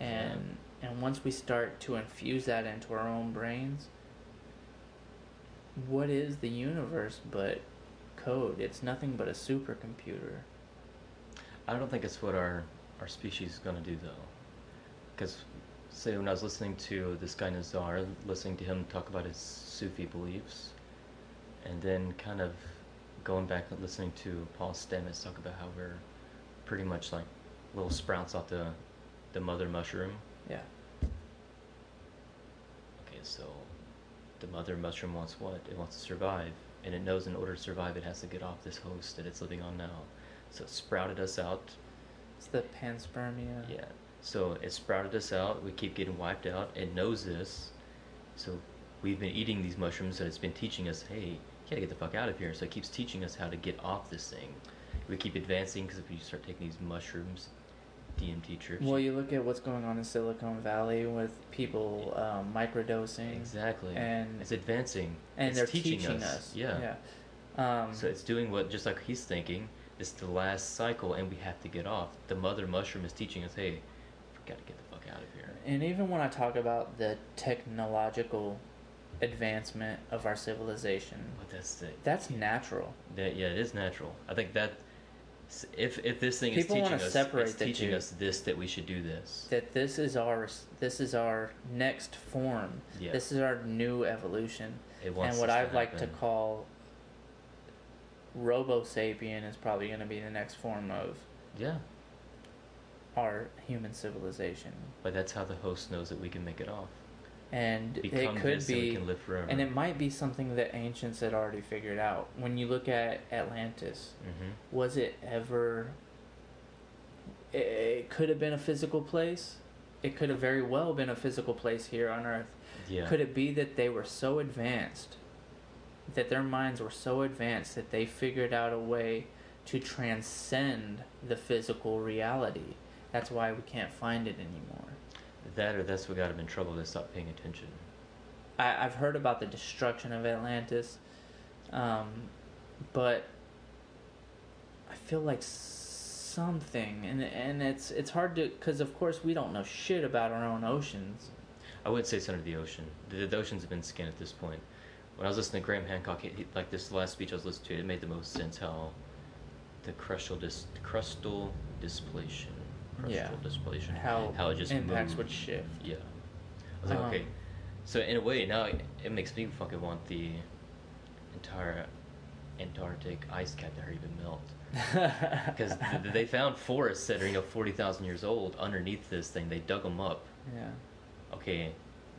And and once we start to infuse that into our own brains what is the universe but code? It's nothing but a supercomputer I don't think it's what our our species is gonna do though, because say when I was listening to this guy Nazar, listening to him talk about his Sufi beliefs, and then kind of going back and listening to Paul Stamets talk about how we're pretty much like little sprouts off the the mother mushroom. yeah Okay, so the mother mushroom wants what? It wants to survive, and it knows in order to survive, it has to get off this host that it's living on now. So it sprouted us out it's the panspermia Yeah. So it sprouted us out. We keep getting wiped out. It knows this. So we've been eating these mushrooms and it's been teaching us, hey, you gotta get the fuck out of here. So it keeps teaching us how to get off this thing. We keep advancing because if you start taking these mushrooms, DMT trips. well you look at what's going on in silicon valley with people um, microdosing exactly. and it's advancing. and It's they're teaching, us, Yeah. yeah um, So it's doing what, just like he's thinking, It's the last cycle, and we have to get off. The mother mushroom is teaching us, hey, we got to get the fuck out of here. And even when I talk about the technological advancement of our civilization, But that's the that's natural. that yeah, it is natural. I think that if if this thing People is teaching us, separate it's teaching two. us this that we should do this. That this is our this is our next form. Yeah. This is our new evolution. And what I'd like to call Robo sapien is probably going to be the next form of yeah, our human civilization. but that's how the host knows that we can make it off. And Become it could and be can live forever. and it might be something that ancients had already figured out. When you look at Atlantis, hmm was it ever it, it could have been a physical place. It could have very well been a physical place here on earth. Yeah. Could it be that they were so advanced, that their minds were so advanced that they figured out a way to transcend the physical reality? That's why we can't find it anymore. That or that's what got him in trouble. They stopped paying attention. I, I've heard about the destruction of Atlantis, um, but I feel like something, and and it's it's hard to because of course we don't know shit about our own oceans. I wouldn't say it's under the ocean. The, the oceans have been skinned at this point. When I was listening to Graham Hancock, he, he, like this last speech I was listening to, it made the most sense how the crustal dis, crustal displacement, crustal Yeah. displacement, How, how it just impacts moved. would shift. Yeah. I was like, Um, okay. So in a way, now it, it makes me fucking want the entire Antarctic ice cap to and melt. Because th- they found forests that are you know forty thousand years old underneath this thing. They dug them up. yeah. Okay,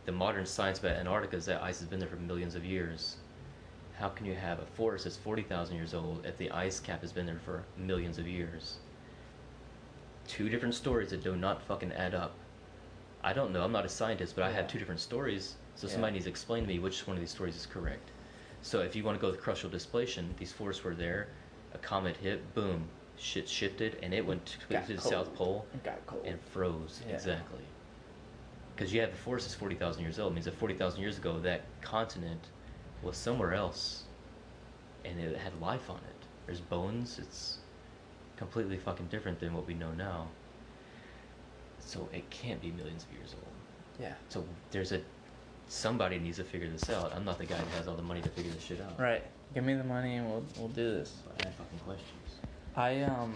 the modern science about Antarctica is that ice has been there for millions of years. How can you have a forest that's forty thousand years old if the ice cap has been there for millions of years? Two different stories that do not fucking add up. I don't know. I'm not a scientist, but I have two different stories. So Yeah. somebody needs to explain to me which one of these stories is correct. So if you want to go with crustal displacement, these forests were there. A comet hit, boom, shit shifted, and it went to, to the. South Pole It got cold. and froze Yeah. exactly. Because you have the forest is forty thousand years old. It means that forty thousand years ago, that continent was somewhere else, and it had life on it. There's bones. It's completely fucking different than what we know now. So it can't be millions of years old. yeah. So there's a somebody needs to figure this out. I'm not the guy that has all the money to figure this shit out. Right. Give me the money and we'll we'll do this. I have fucking questions. I um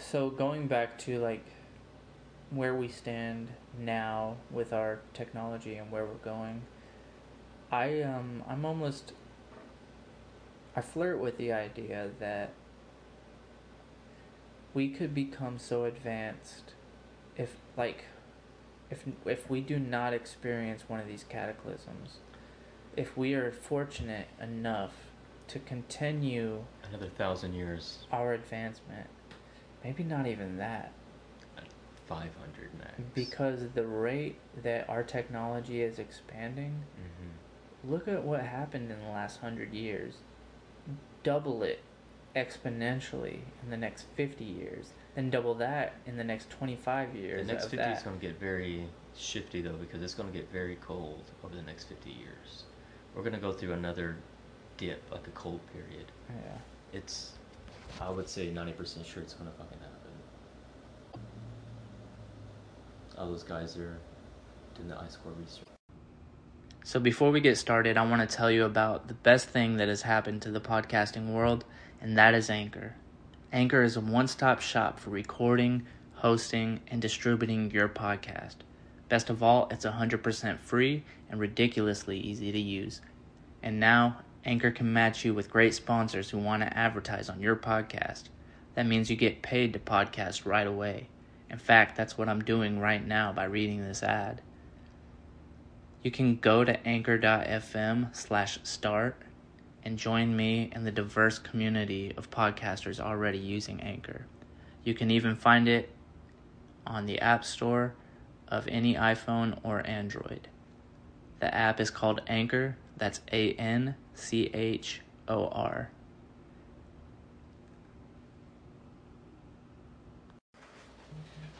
so going back to like where we stand now with our technology and where we're going I um I'm almost I flirt with the idea that we could become so advanced if like if if we do not experience one of these cataclysms if we are fortunate enough to continue Another thousand years, our advancement. Maybe not even that. Five hundred max. Because the rate that our technology is expanding, hmm look at what happened in the last hundred years. Double it exponentially in the next 50 years, then double that in the next 25 years. The next of 50 that. is going to get very shifty though because it's going to get very cold over the next 50 years. We're going to go through another dip, like a cold period. Yeah. It's, I would say 90% sure it's going to fucking happen. All those guys are doing the ice core research. So before we get started, I want to tell you about the best thing that has happened to the podcasting world, and that is Anchor. Anchor is a one-stop shop for recording, hosting, and distributing your podcast. Best of all, it's 100% free and ridiculously easy to use. And now, Anchor can match you with great sponsors who want to advertise on your podcast. That means you get paid to podcast right away. In fact, that's what I'm doing right now by reading this ad. You can go to anchor.fm slash start and join me and the diverse community of podcasters already using Anchor. You can even find it on the App Store of any iPhone or Android. The app is called Anchor. That's A N C H O R.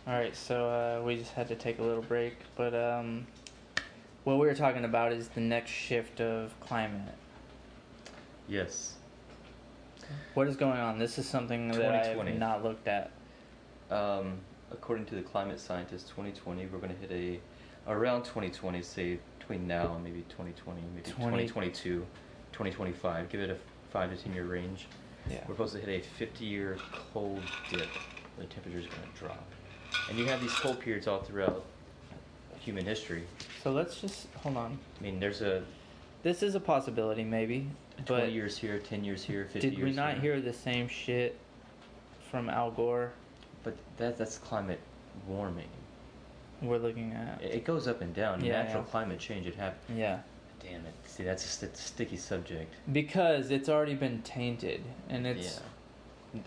All right, so uh, we just had to take a little break, but um, what we were talking about is the next shift of climate. Yes. What is going on? This is something that I have 2020. not looked at. Um, according to the climate scientists, 2020, we're going to hit a around 2020, say between now and maybe 2020, maybe 20 2022, 2025. Give it a five to ten year range. Yeah. We're supposed to hit a 50 year cold dip where the temperature is going to drop. And you have these cold periods all throughout human history. So let's just hold on. I mean, there's a This is a possibility, maybe. 20 But years here, 10 years here, 50 years did we not here. hear the same shit from Al Gore? But that, that's climate warming. We're looking at. It, it goes up and down. Yeah, Natural yeah. climate change, it happens. Yeah. Damn it. See, that's a st- sticky subject. Because it's already been tainted, and it's yeah.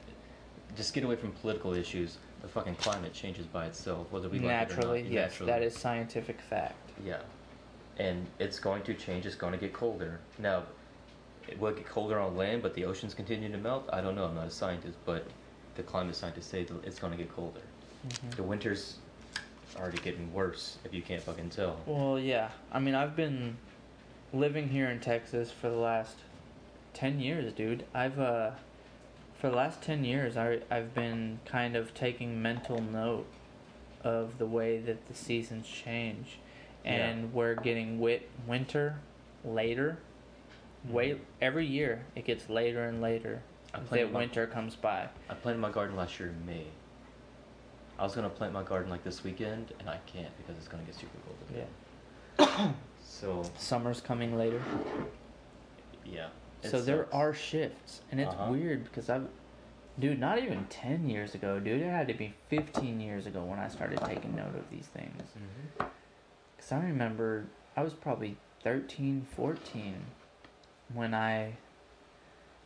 Just get away from political issues. The fucking climate changes by itself, whether we naturally. like it or not. yes, Naturally. that is scientific fact. Yeah. And it's going to change. It's going to get colder. Now, it will get colder on land, but the oceans continue to melt. I don't know. I'm not a scientist, but the climate scientists say that it's going to get colder. Mhm. The winters are already getting worse. If you can't fucking tell. Well, yeah. I mean, I've been living here in Texas for the last 10 years, dude. I've uh for the last 10 years I I've been kind of taking mental note of the way that the seasons change and Yeah. we're getting wit winter later. Wait, Mhm. every year it gets later and later I planted that my- winter comes by. I planted my garden last year in May. I was gonna plant my garden like this weekend, and I can't because it's gonna get super cold. again. So Summer's coming later. yeah. It So there are shifts, and it's Uh-huh. weird because I've, dude, not even ten years ago, dude. It had to be fifteen years ago when I started taking note of these things. Because I remember I was probably 13, 14 when I.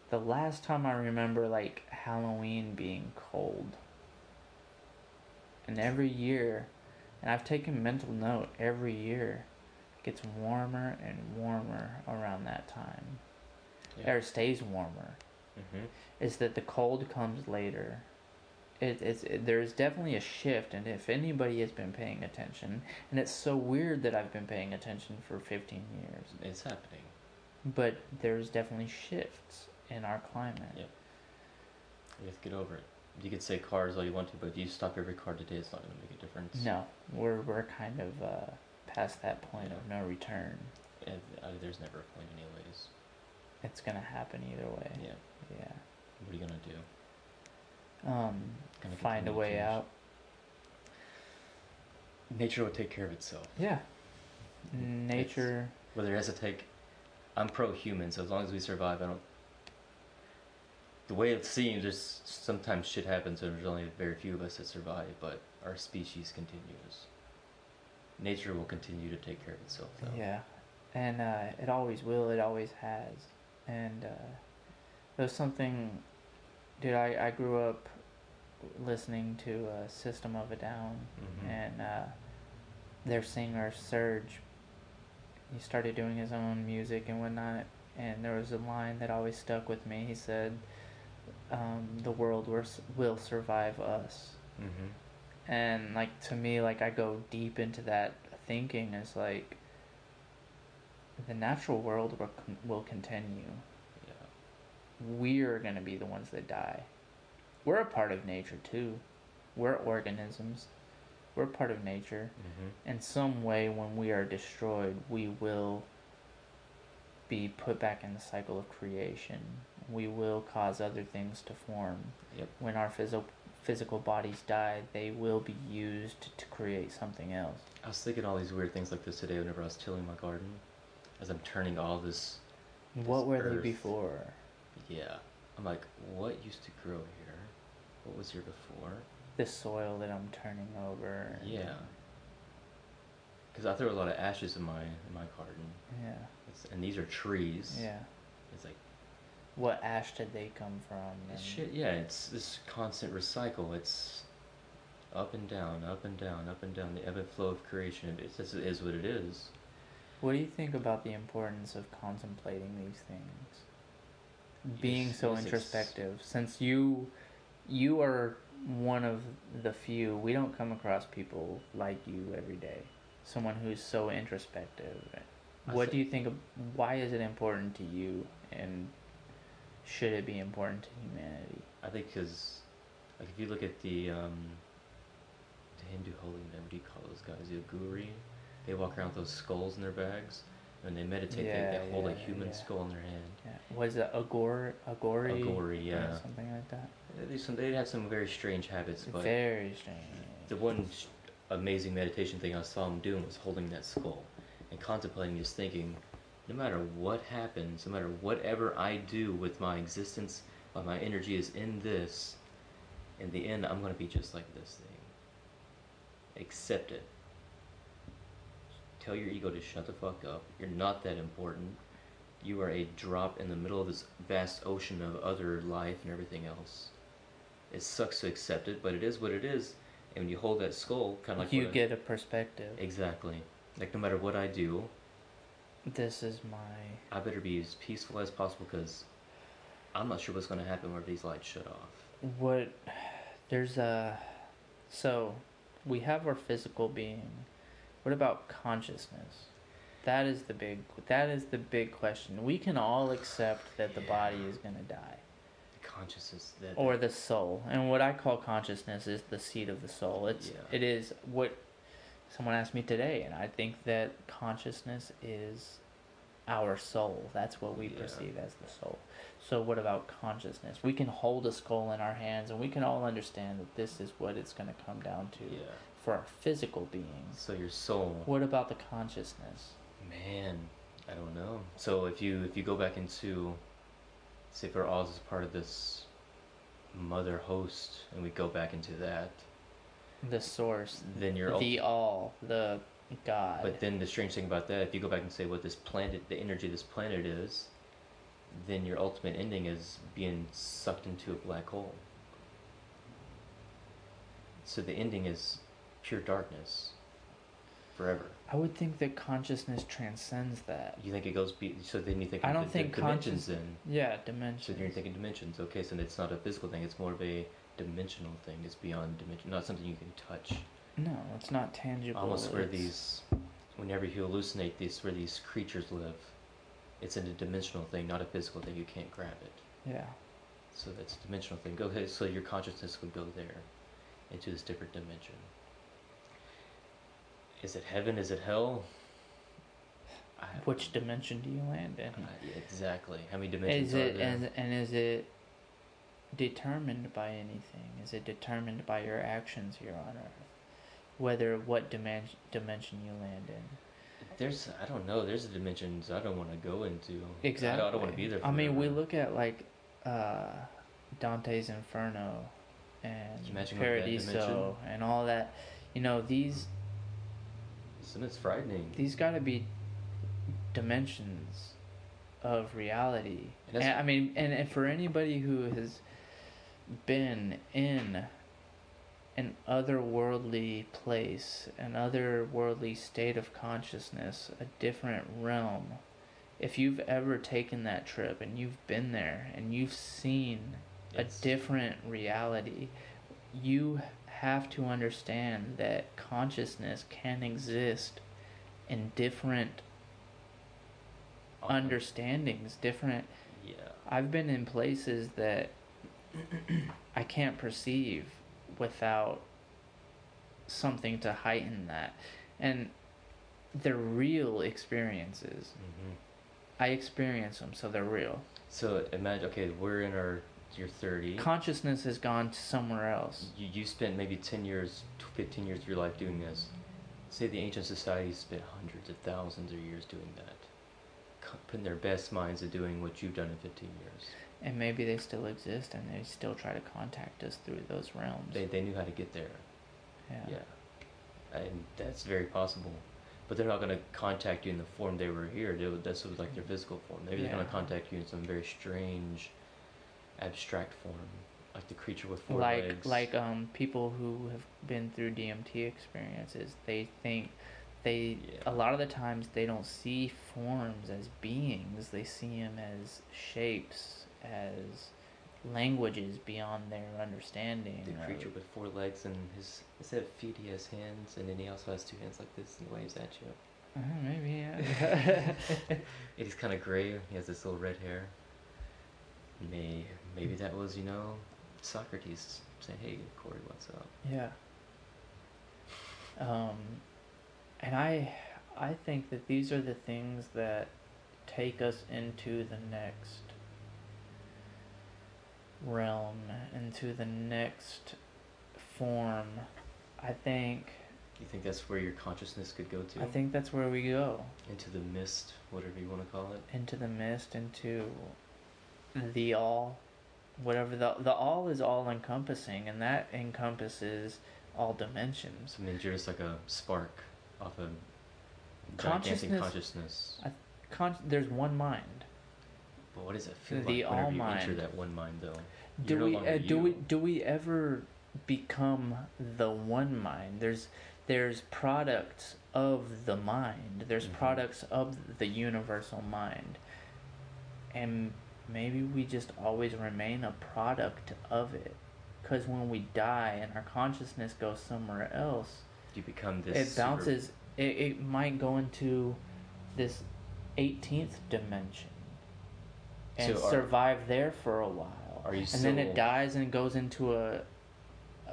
The last time I remember like Halloween being cold. And every year, and I've taken mental note every year, it gets warmer and warmer around that time Yeah. or stays warmer Mhm. is that the cold comes later. It, it's it, there's definitely a shift, and if anybody has been paying attention, and it's so weird that I've been paying attention for 15 years, It's happening. but there's definitely shifts in our climate. Yep. You have to get over it. You could say cars all you want to, but if you stop every car today, it's not gonna make a difference. No, we're we're kind of uh, past that point of no return. And uh, there's never a point, anyways. It's gonna happen either way. Yeah. Yeah. What are you gonna do? Um, Gonna find a way change. out. Nature will take care of itself. Yeah. Nature. Whether it has to take, I'm pro-human, so as long as we survive, I don't. The way it seems, there's sometimes shit happens, and there's only very few of us that survive, but our species continues. Nature will continue to take care of itself, though. Yeah, and uh, it always will. It always has. And uh, there was something, dude. I, I grew up listening to uh, System of a Down, Mhm. and uh, their singer Serj. He started doing his own music and whatnot, and there was a line that always stuck with me. He said, um, "The world will will survive us." Mm-hmm. and like to me like i go deep into that thinking is like the natural world will, will continue Yeah. we're going to be the ones that die we're a part of nature too we're organisms we're part of nature Mm-hmm. in some way when we are destroyed we will be put back in the cycle of creation we will cause other things to form Yep. when our phys- physical bodies die, they will be used to create something else. I was thinking all these weird things like this today whenever I was tilling my garden, as I'm turning all this. what were earth. they before? Yeah. I'm like, what used to grow here? What was here before? The soil that I'm turning over. Yeah. Because I throw a lot of ashes in my in my garden, Yeah. it's, and these are trees. Yeah. It's like What ash did they come from? and- shit. Yeah, it's this constant recycle. It's up and down, up and down, up and down. The ebb and flow of creation. It just is what it is. What do you think about the importance of contemplating these things? Being Yes, so yes, introspective, since you you are one of the few. We don't come across people like you every day. Someone who's so introspective. I What do you think? Of, why is it important to you? And should it be important to humanity? I think because, like, if you look at the um, the Hindu holy do you call those guys? The Aguri. They walk around with those skulls in their bags. When they meditate, Yeah, they, they hold a human yeah. skull in their hand. Yeah. Was it Agor Aghori? Aghori, or yeah. something like that. They, some, they have some very strange habits, but Very strange. the one amazing meditation thing I saw him doing was holding that skull and contemplating, just thinking, no matter what happens, no matter whatever I do with my existence, while my energy is in this, in the end, I'm going to be just like this thing. Accept it. Tell your ego to shut the fuck up. You're not that important. You are a drop in the middle of this vast ocean of other life and everything else. It sucks to accept it, but it is what it is. And when you hold that skull, kind of like you get a perspective. exactly. Like no matter what I do, This is my I better be as peaceful as possible because I'm not sure what's going to happen where these lights shut off. what there's a so we have our physical being what about consciousness? That is the big that is the big question. We can all accept that the body is going to die. The Consciousness that or the soul. And what i call consciousness is the seat of the soul. It's Yeah. it is what someone asked me today and i think that consciousness is our soul. That's what we Yeah. perceive as the soul. So what about consciousness? We can hold a skull in our hands and we can all understand that this is what it's going to come down to. Yeah. For our physical being. So your soul, what about the consciousness man, I don't know. So if you if you go back into, say, for Oz is part of this mother host, and we go back into that, the source then you're the all the god But then the strange thing about that, if you go back and say what this planet, the energy of this planet is, then your ultimate ending is being sucked into a black hole. So the ending is pure darkness, forever. i would think that consciousness transcends that You think it goes be so then you think I don't the, think the dimensions then. yeah dimension So then you're thinking dimensions. Okay, so it's not a physical thing; it's more of a dimensional thing. It's beyond dimension, not something you can touch. no it's not tangible almost where it's- these whenever you hallucinate these where these creatures live it's in a dimensional thing not a physical thing you can't grab it yeah so that's a dimensional thing go ahead so your consciousness would go there into this different dimension is it heaven? Is it hell? I, which dimension do you land in? I- exactly. How many dimensions is are it there? and, and is it determined by anything? Is it determined by your actions here on earth? Whether what dimension dimension you land in? There's i don't know. There's dimensions i don't want to go into. Exactly i don't, don't want to be there i mean we look at like uh dante's inferno and Can you imagine going to that dimension? paradiso and all that. You know these Isn't it frightening these got to be dimensions of reality. And And, I mean, and, and for anybody who has been in an otherworldly place, an otherworldly state of consciousness, a different realm, if you've ever taken that trip and you've been there and you've seen It's- a different reality, you have to understand that consciousness can exist in different understandings, different. yeah I've been in places that I can't perceive without something to heighten that. And they're real experiences. hmm I experience them, so they're real. So imagine, okay, we're in our you're 30. Consciousness has gone to somewhere else. you, you spent maybe 10 years, 15 years of your life doing this. Say the ancient societies spent hundreds of thousands of years doing that, putting their best minds to doing what you've done in 15 years. And maybe they still exist and they still try to contact us through those realms. They, they knew how to get there. yeah. Yeah. And that's very possible. But they're not going to contact you in the form they were here. They, would- this was like their physical form. Maybe they're going to contact you in some very strange, abstract form, like the creature with four like legs. like like um people who have been through DMT experiences, they think they Yeah. a lot of the times they don't see forms as beings. They see them as shapes, as languages beyond their understanding. the of- creature with four legs and his instead of feet he has hands and then he also has two hands like this and waves at you. Uh, maybe yeah. And he's kind of gray. He has this little red hair. May maybe that was you know Socrates saying, "Hey, Corey, what's up?" Yeah. Um, and I, I think that these are the things that take us into the next realm, into the next form. I think. You think that's where your consciousness could go to? I think that's where we go into the mist, whatever you want to call it. into the mist, into the all, whatever the the all is all encompassing, and that encompasses all dimensions. So it means you're just like a spark off a Consciousness- consciousness. I- Con- there's one mind. But what does it feel The like whenever you all enter mind. that one mind, though? do no we uh, do we do we ever become the one mind there's there's products of the mind there's Mhm. products of the universal mind and maybe we just always remain a product of it. Because when we die and our consciousness goes somewhere else You become this. it super- bounces it, it might go into this 18th dimension and So are- survive there for a while. Are you and then it dies and goes into a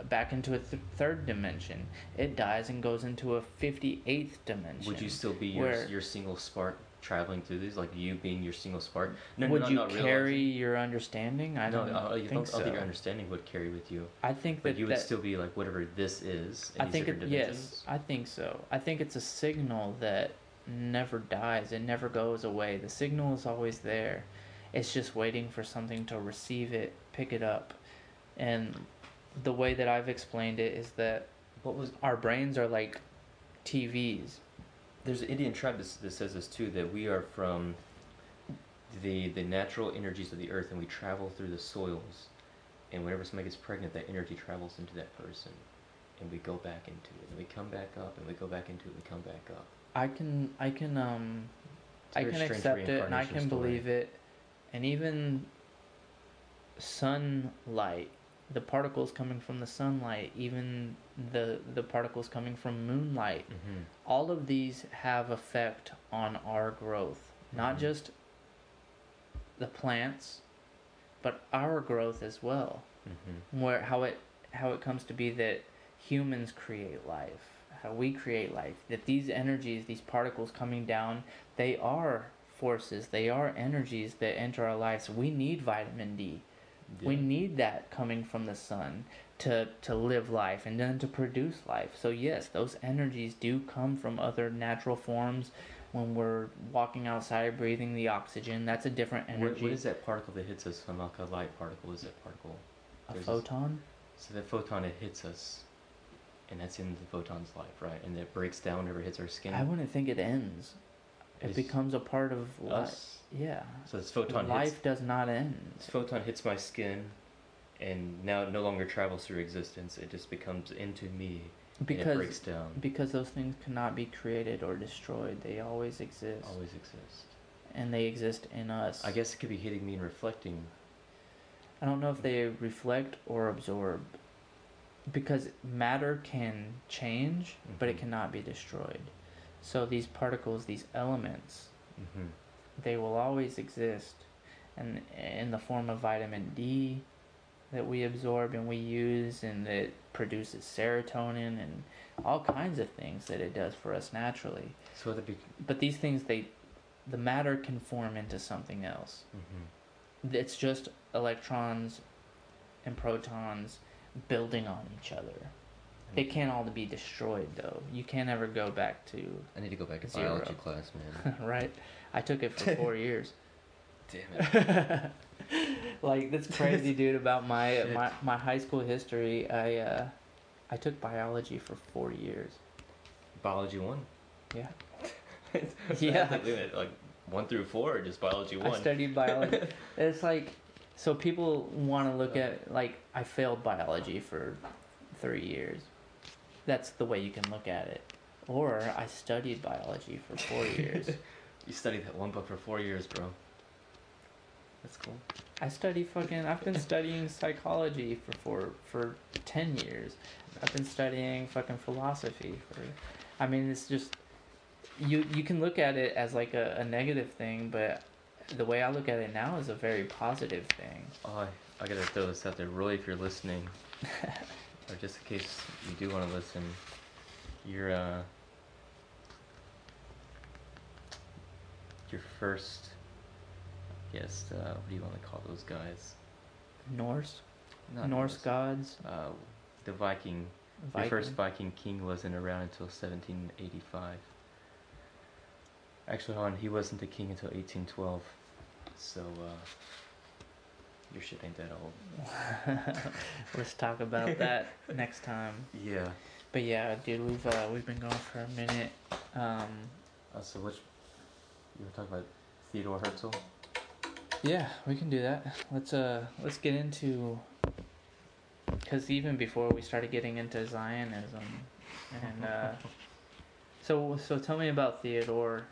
back into a th- third dimension. It dies and goes into a 58th dimension. Would you still be your, your single spark traveling through these? Like you being your single spark? No, would no, you not carry realizing- your understanding i don't uh, I, I think don't, I so don't think your understanding would carry with you. i think that, you would that still be like whatever this is. I think it, yes. I think so. I think it's a signal that never dies. It never goes away. The signal is always there. It's just waiting for something to receive it, pick it up. And the way that I've explained it is that What was our brains are like TVs. There's an Indian tribe that, that says this too that we are from the the natural energies of the earth and we travel through the soils, and whenever somebody gets pregnant, that energy travels into that person, and we go back into it, and we come back up, and we go back into it, and we come back up. I can I can um I can accept it and I can story. believe it. And even sunlight, the particles coming from the sunlight, even the the particles coming from moonlight, Mm-hmm. all of these have effect on our growth. Not Mhm. just the plants, but our growth as well. Mm-hmm. Where how it how it comes to be that humans create life, how we create life, that these energies, these particles coming down, they are forces, they are energies that enter our lives. We need vitamin D. We need that coming from the sun to to live life and then to produce life. So yes, those energies do come from other natural forms. When we're walking outside, breathing the oxygen, that's a different What, energy. what is that particle that hits us? I'm like a light particle. Is that particle? A There's this- photon? So that photon it hits us, and that's in the photon's life, right? And it breaks down whenever it hits our skin. I wouldn't think it ends. It becomes a part of life. us. Yeah. So this photon life hits. does not end. This photon hits my skin, and now it no longer travels through existence. It just becomes into me, and it breaks Because down. because those things cannot be created or destroyed. They always exist. Always exist. And they exist in us. I guess it could be hitting me and reflecting. I don't know if they reflect or absorb. Because matter can change, but it Mhm. cannot be destroyed. So these particles, these elements, Mm-hmm. they will always exist and in the form of vitamin D that we absorb and we use and that produces serotonin and all kinds of things that it does for us naturally. So that be. But these things they the matter can form into something else. Mm-hmm. It's just electrons and protons building on each other. They can't all be destroyed though. You can't ever go back to I need to go back to Zero. biology class, man. right? I took it for four years. Damn it. like that's crazy, dude. About my Shit. my my high school history, I uh, I took biology for four years. Biology one. Yeah, yeah. Yeah. Like one through four, or just biology one. I studied biology. it's like so people want to look at like I failed biology for three years. That's the way you can look at it. Or I studied biology for four years. You studied that one book for four years, bro. That's cool. I study fucking. I've been studying psychology for four for ten years. I've been studying fucking philosophy for. I mean, it's just you. You can look at it as like a, a negative thing, but the way I look at it now is a very positive thing. Oh, I, I gotta throw this out there. Roy, if you're listening, or just in case you do want to listen, your uh, your first, yes, uh, what do you want to call those guys? Norse, Not Norse gods, Uh, the Viking. The first Viking king wasn't around until 1785. Actually, hold on, he wasn't the king until 1812. So, uh, your shit ain't that old. Let's talk about that next time. Yeah. But yeah, dude, we've uh, we've been going for a minute. Um, Uh, so, which you were talking about Theodore Herzl? Yeah, we can do that. Let's uh let's get into because even before we started getting into Zionism, and uh, so so tell me about Theodore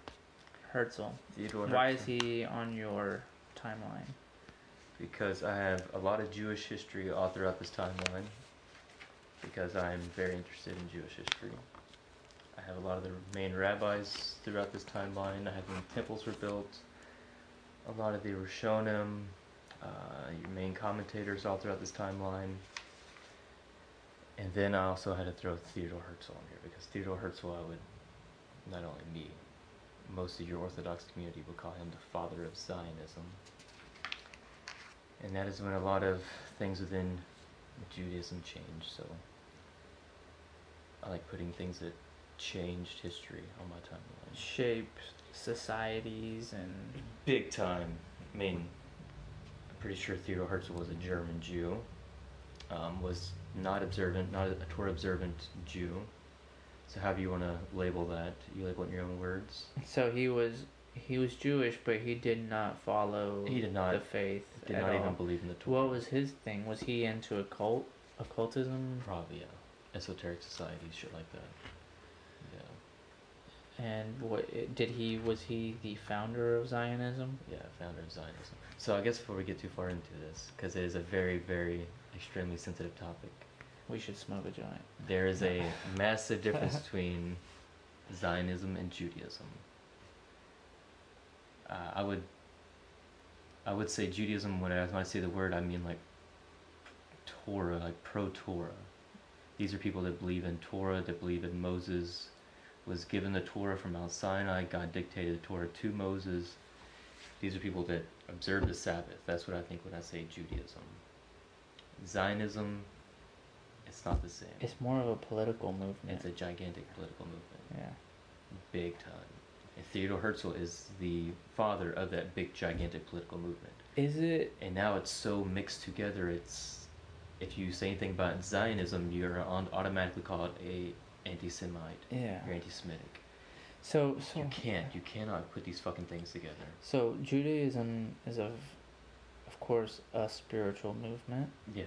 Herzl. Theodore. Why Herzl. is he on your timeline? Because I have a lot of Jewish history all throughout this timeline. Because I'm very interested in Jewish history. I have a lot of the main rabbis throughout this timeline. I have when temples were built. A lot of the Rishonim, uh, your main commentators all throughout this timeline. And then I also had to throw Theodore Herzl in here because Theodore Herzl, I would, not only me, most of your Orthodox community would call him the father of Zionism. And that is when a lot of things within Judaism changed, so I like putting things that changed history on my timeline. Shape societies and Big time. I mean, I'm pretty sure Theodor Herzl was a German Jew. Um, was not observant, not a Torah observant Jew. So how do you want to label that, you label it in your own words. so he was he was Jewish, but he did not follow He did not- the faith Did not all. even believe in the Torah. What was his thing? Was he into occult occultism? Probably, yeah. Esoteric societies, shit like that. And what did he? Was he the founder of Zionism? Yeah, founder of Zionism. So I guess before we get too far into this, because it is a very, very extremely sensitive topic, We should smoke a joint. there is a massive difference between Zionism and Judaism. Uh, I would, I would say Judaism. When I, when I say the word, I mean like Torah, like pro Torah. These are people that believe in Torah, that believe in Moses was given the Torah from Mount Sinai. God dictated the Torah to Moses. These are people that observe the Sabbath. That's what I think when I say Judaism. Zionism, it's not the same. It's more of a political movement. It's a gigantic political movement, yeah. big time. And Theodore Herzl is the father of that big, gigantic political movement. Is it? And now it's so mixed together. It's if you say anything about Zionism, you're on, automatically called a anti-Semite. Yeah. You're anti-Semitic. So so You can't. You cannot put these fucking things together. so Judaism is of, of course, a spiritual movement. Yeah.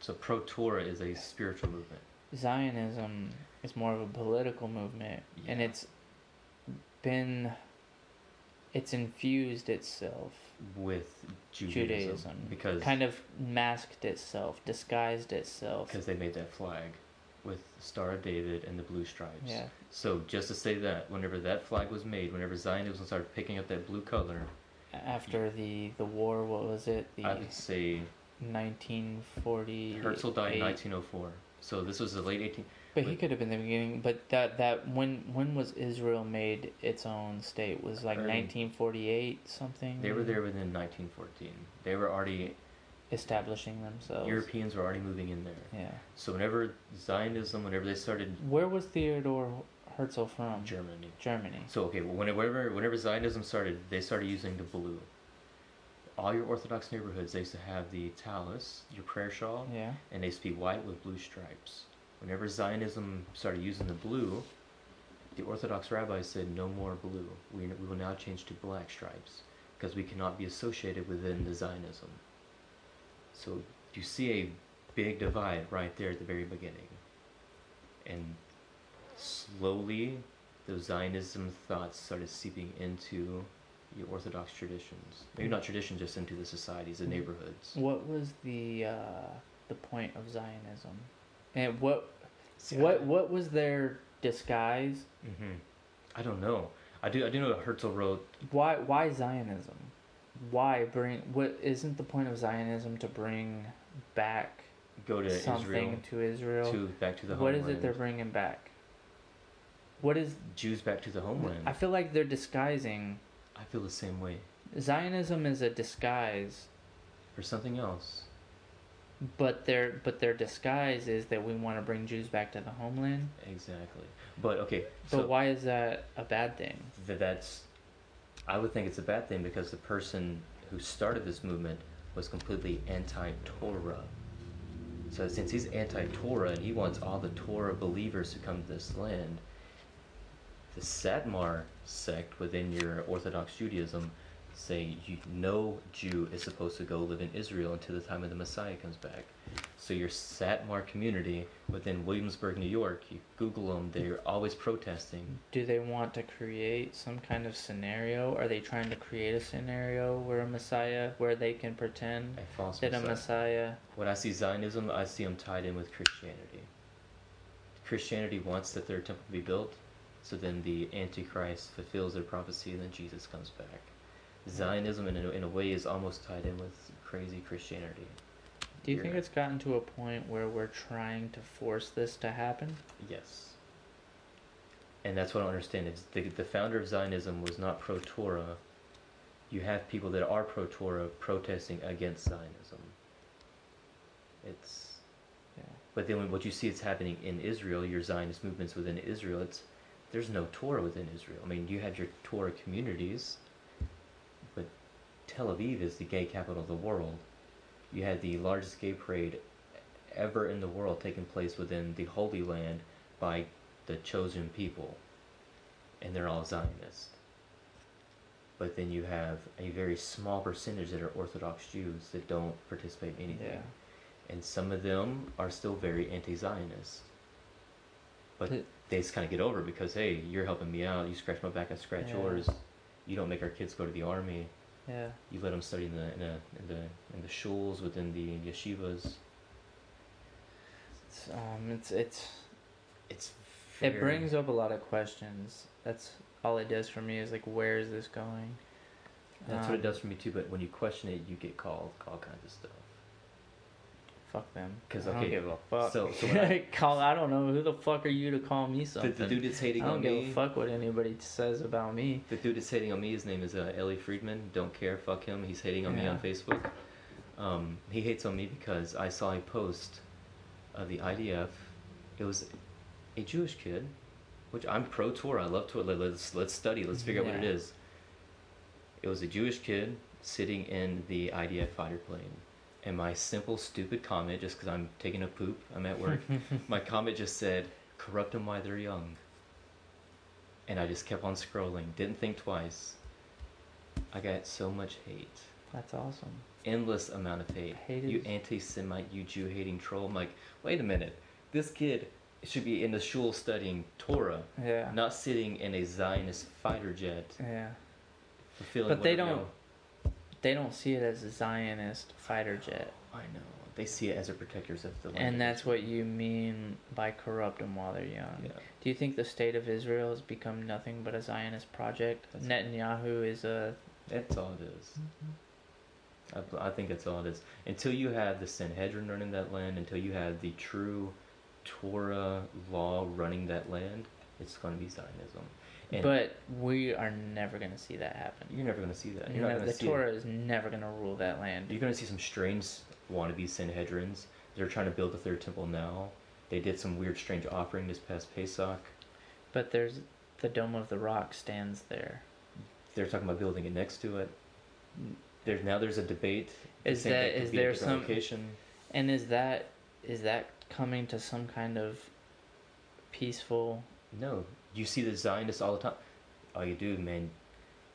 So pro Torah is a spiritual movement. Zionism is more of a political movement, and it's been. It's infused itself with Judaism, Judaism because kind of masked itself, disguised itself. because they made that flag with Star of David and the blue stripes. Yeah. So just to say that, whenever that flag was made, whenever Zionism started picking up that blue color, After the the war, what was it? The I would say 1940. Herzl died in 1904. So this was the late 18. But he could have been the beginning. But that that when when was Israel made its own state? Was like 1948 something. They were there within 1914. They were already establishing themselves. Europeans were already moving in there. Yeah. So whenever Zionism, whenever they started Where was Theodore Herzl from? Germany. Germany. So okay, well, whenever whenever Zionism started, they started using the blue. All your Orthodox neighborhoods, they used to have the tallis, your prayer shawl, Yeah. and they used to be white with blue stripes. Whenever Zionism started using the blue, the Orthodox rabbis said, "No more blue. We, we will now change to black stripes because we cannot be associated within the Zionism." So you see a big divide right there at the very beginning, and slowly those Zionism thoughts started seeping into your Orthodox traditions. Maybe not tradition, just into the societies, the neighborhoods. What was the uh, the point of Zionism? And what See, what what was their disguise? hmm I don't know. I do. I do know that Herzl wrote Why why Zionism? Why bring? What isn't the point of Zionism to bring back Go to something Israel, to Israel? to back to the what homeland. is it they're bringing back? What is? Jews back to the homeland. I feel like they're disguising. I feel the same way. Zionism is a disguise, For something else. but their but their disguise is that we want to bring Jews back to the homeland. Exactly. But okay, But so why is that a bad thing? th- that's I would think it's a bad thing because the person who started this movement was completely anti-Torah. So since he's anti-Torah and he wants all the Torah believers to come to this land, the Satmar sect within your Orthodox Judaism say you, no Jew is supposed to go live in Israel until the time of the Messiah comes back. So your Satmar community within Williamsburg, New York, you Google them, they're always protesting. Do they want to create some kind of scenario? Are they trying to create a scenario where a Messiah, where they can pretend A false that a Messiah. Messiah? When I see Zionism, I see them tied in with Christianity. Christianity wants the third temple to be built, so then the Antichrist fulfills their prophecy, and then Jesus comes back. Zionism, in a, in a way, is almost tied in with crazy Christianity. Do you think it's gotten to a point where we're trying to force this to happen? Yes. And that's what I don't understand. Is the, the founder of Zionism was not pro Torah. You have people that are pro Torah protesting against Zionism. It's Yeah. But then what you see is happening in Israel, your Zionist movements within Israel, it's there's no Torah within Israel. I mean, you have your Torah communities, Tel Aviv is the gay capital of the world. You had the largest gay parade ever in the world taking place within the Holy Land by the chosen people, and they're all Zionist. But then you have a very small percentage that are Orthodox Jews that don't participate in anything Yeah. and some of them are still very anti-Zionist. But Th- they just kind of get over because hey, you're helping me out. You scratch my back, I scratch Yeah. yours. You don't make our kids go to the army. Yeah. You let them study in the in, a, in the in the shuls within the yeshivas. It's, um, it's it's It's it brings up a lot of questions. That's all it does for me is like, where is this going? That's what it Um, does for me too. But when you question it, you get called all kinds of stuff. Fuck them. 'Cause, I don't give a fuck. so- so I- call. I don't know who the fuck are you to call me The, something. the dude that's hating on me. I don't give me. a fuck what anybody says about me. The dude that's hating on me, his name is uh, Ellie Friedman. Don't care, fuck him. He's hating on me on Facebook. Um, he hates on me because I saw a post of the IDF. It was a Jewish kid, which I'm pro Torah. I love Torah. Let- Let's let's study. Let's figure out what it is. It was a Jewish kid sitting in the IDF fighter plane, and my simple stupid comment, just because I'm taking a poop, I'm at work. my comment just said, "Corrupt them while they're young." And I just kept on scrolling. Didn't think twice. I got so much hate. That's awesome. Endless amount of hate. Hate you anti-Semite, you Jew-hating troll. I'm like, wait a minute. This kid should be in the shul studying Torah, Yeah. not sitting in a Zionist fighter jet, Yeah. But they don't- They don't see it as a Zionist fighter jet. I know. They see it as a protectors of the land. And that's what you mean by corrupt them while they're young. Yeah. Do you think the state of Israel has become nothing but a Zionist project? That's- Netanyahu is a. That's all it is. Mm-hmm. I, I think that's all it is. Until you have the Sanhedrin running that land, until you have the true Torah law running that land, it's going to be Zionism. And But we are never going to see that happen. you're never going to see that. You're going the Torah it. is never going to rule that land. You're going to see some strange wannabe Sanhedrins. They're trying to build a third temple now. They did some weird, strange offering this past Pesach. But there's the Dome of the Rock stands there. They're talking about building it next to it. There's now there's a debate. Is that- is there some- location? And is that is that coming to some kind of peaceful? No, you see the Zionists all the time. All you do, man,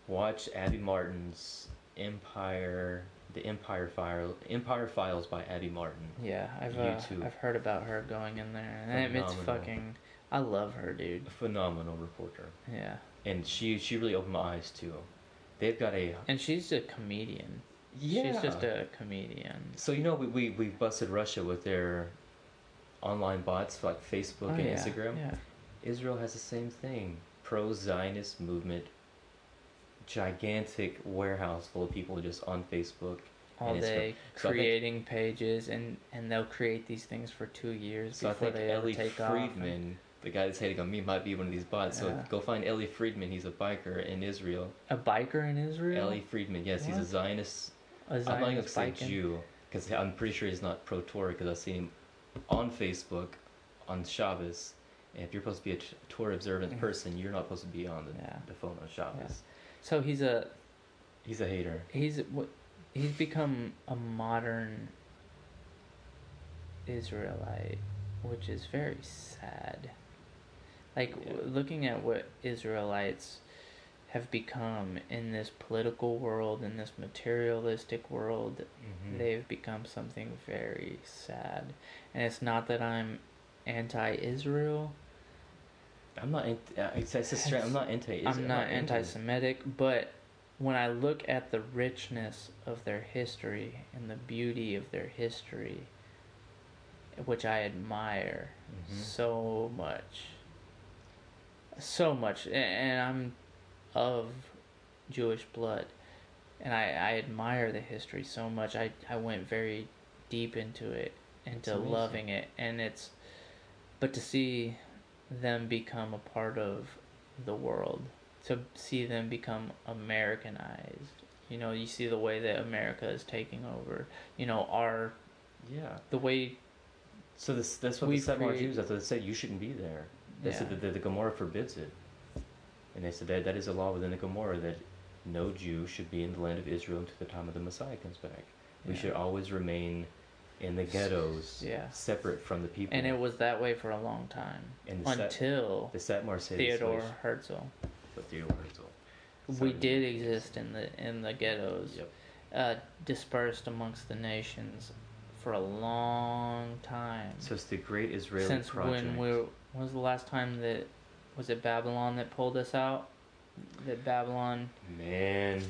watch Abby Martin's Empire, the Empire File, Empire Files by Abby Martin. Yeah, I've uh, I've heard about her going in there, and it's fucking. I love her, dude. A phenomenal reporter, Yeah, and she she really opened my eyes too. They've got a and she's a comedian. yeah. She's just a comedian. So you know we we we busted Russia with their online bots like Facebook Oh, and yeah, Instagram. Yeah. Israel has the same thing. Pro Zionist movement gigantic warehouse full of people just on Facebook. all And day so I think- creating pages and and they'll create these things for two years So I before think they ever Ellie take off. Friedman, the guy that's hating on me, might be one of these bots. So go find Ellie Friedman. He's a biker in Israel. A biker in Israel. Ellie Friedman, yes, he's a What? Zionist. I'm not gonna say biking? Jew because I'm pretty sure he's not pro Torah because I've seen him on Facebook on Shabbos. If you're supposed to be a Torah observant person, you're not supposed to be on the, Yeah. the phone on Shabbos. So he's a He's a hater. he's he's become a modern Israelite, which is very sad. Like Yeah. looking at what Israelites have become in this political world, in this materialistic world, Mhm. they've become something very sad. And it's not that I'm anti-Israel. I'm not. Anti- uh, it's, it's a stra- I'm not anti. I'm not anti-Semitic, but when I look at the richness of their history and the beauty of their history, which I admire Mhm. so much, so much, and I'm of Jewish blood, and I, I admire the history so much. I, I went very deep into it, into loving it, and it's, but to see them become a part of the world, to see them become Americanized. You know, you see the way that America is taking over. You know, our Yeah. the way So this that's what We the create- Jews. That's what they said. You shouldn't be there. They said Yeah. that the, the Gemara forbids it, and they said that that is a law within the Gemara that no Jew should be in the land of Israel until the time of the Messiah comes back. We Yeah. should always remain in the ghettos, Yeah. separate from the people. and it was that way for a long time And the until the Satmar Theodore Herzl. But Theodore Herzl. We did exist in the in the ghettos, Yep. uh, dispersed amongst the nations for a long time. So it's the Great Israeli Since Project. when we when was the last time that was it Babylon that pulled us out? That Babylon Man,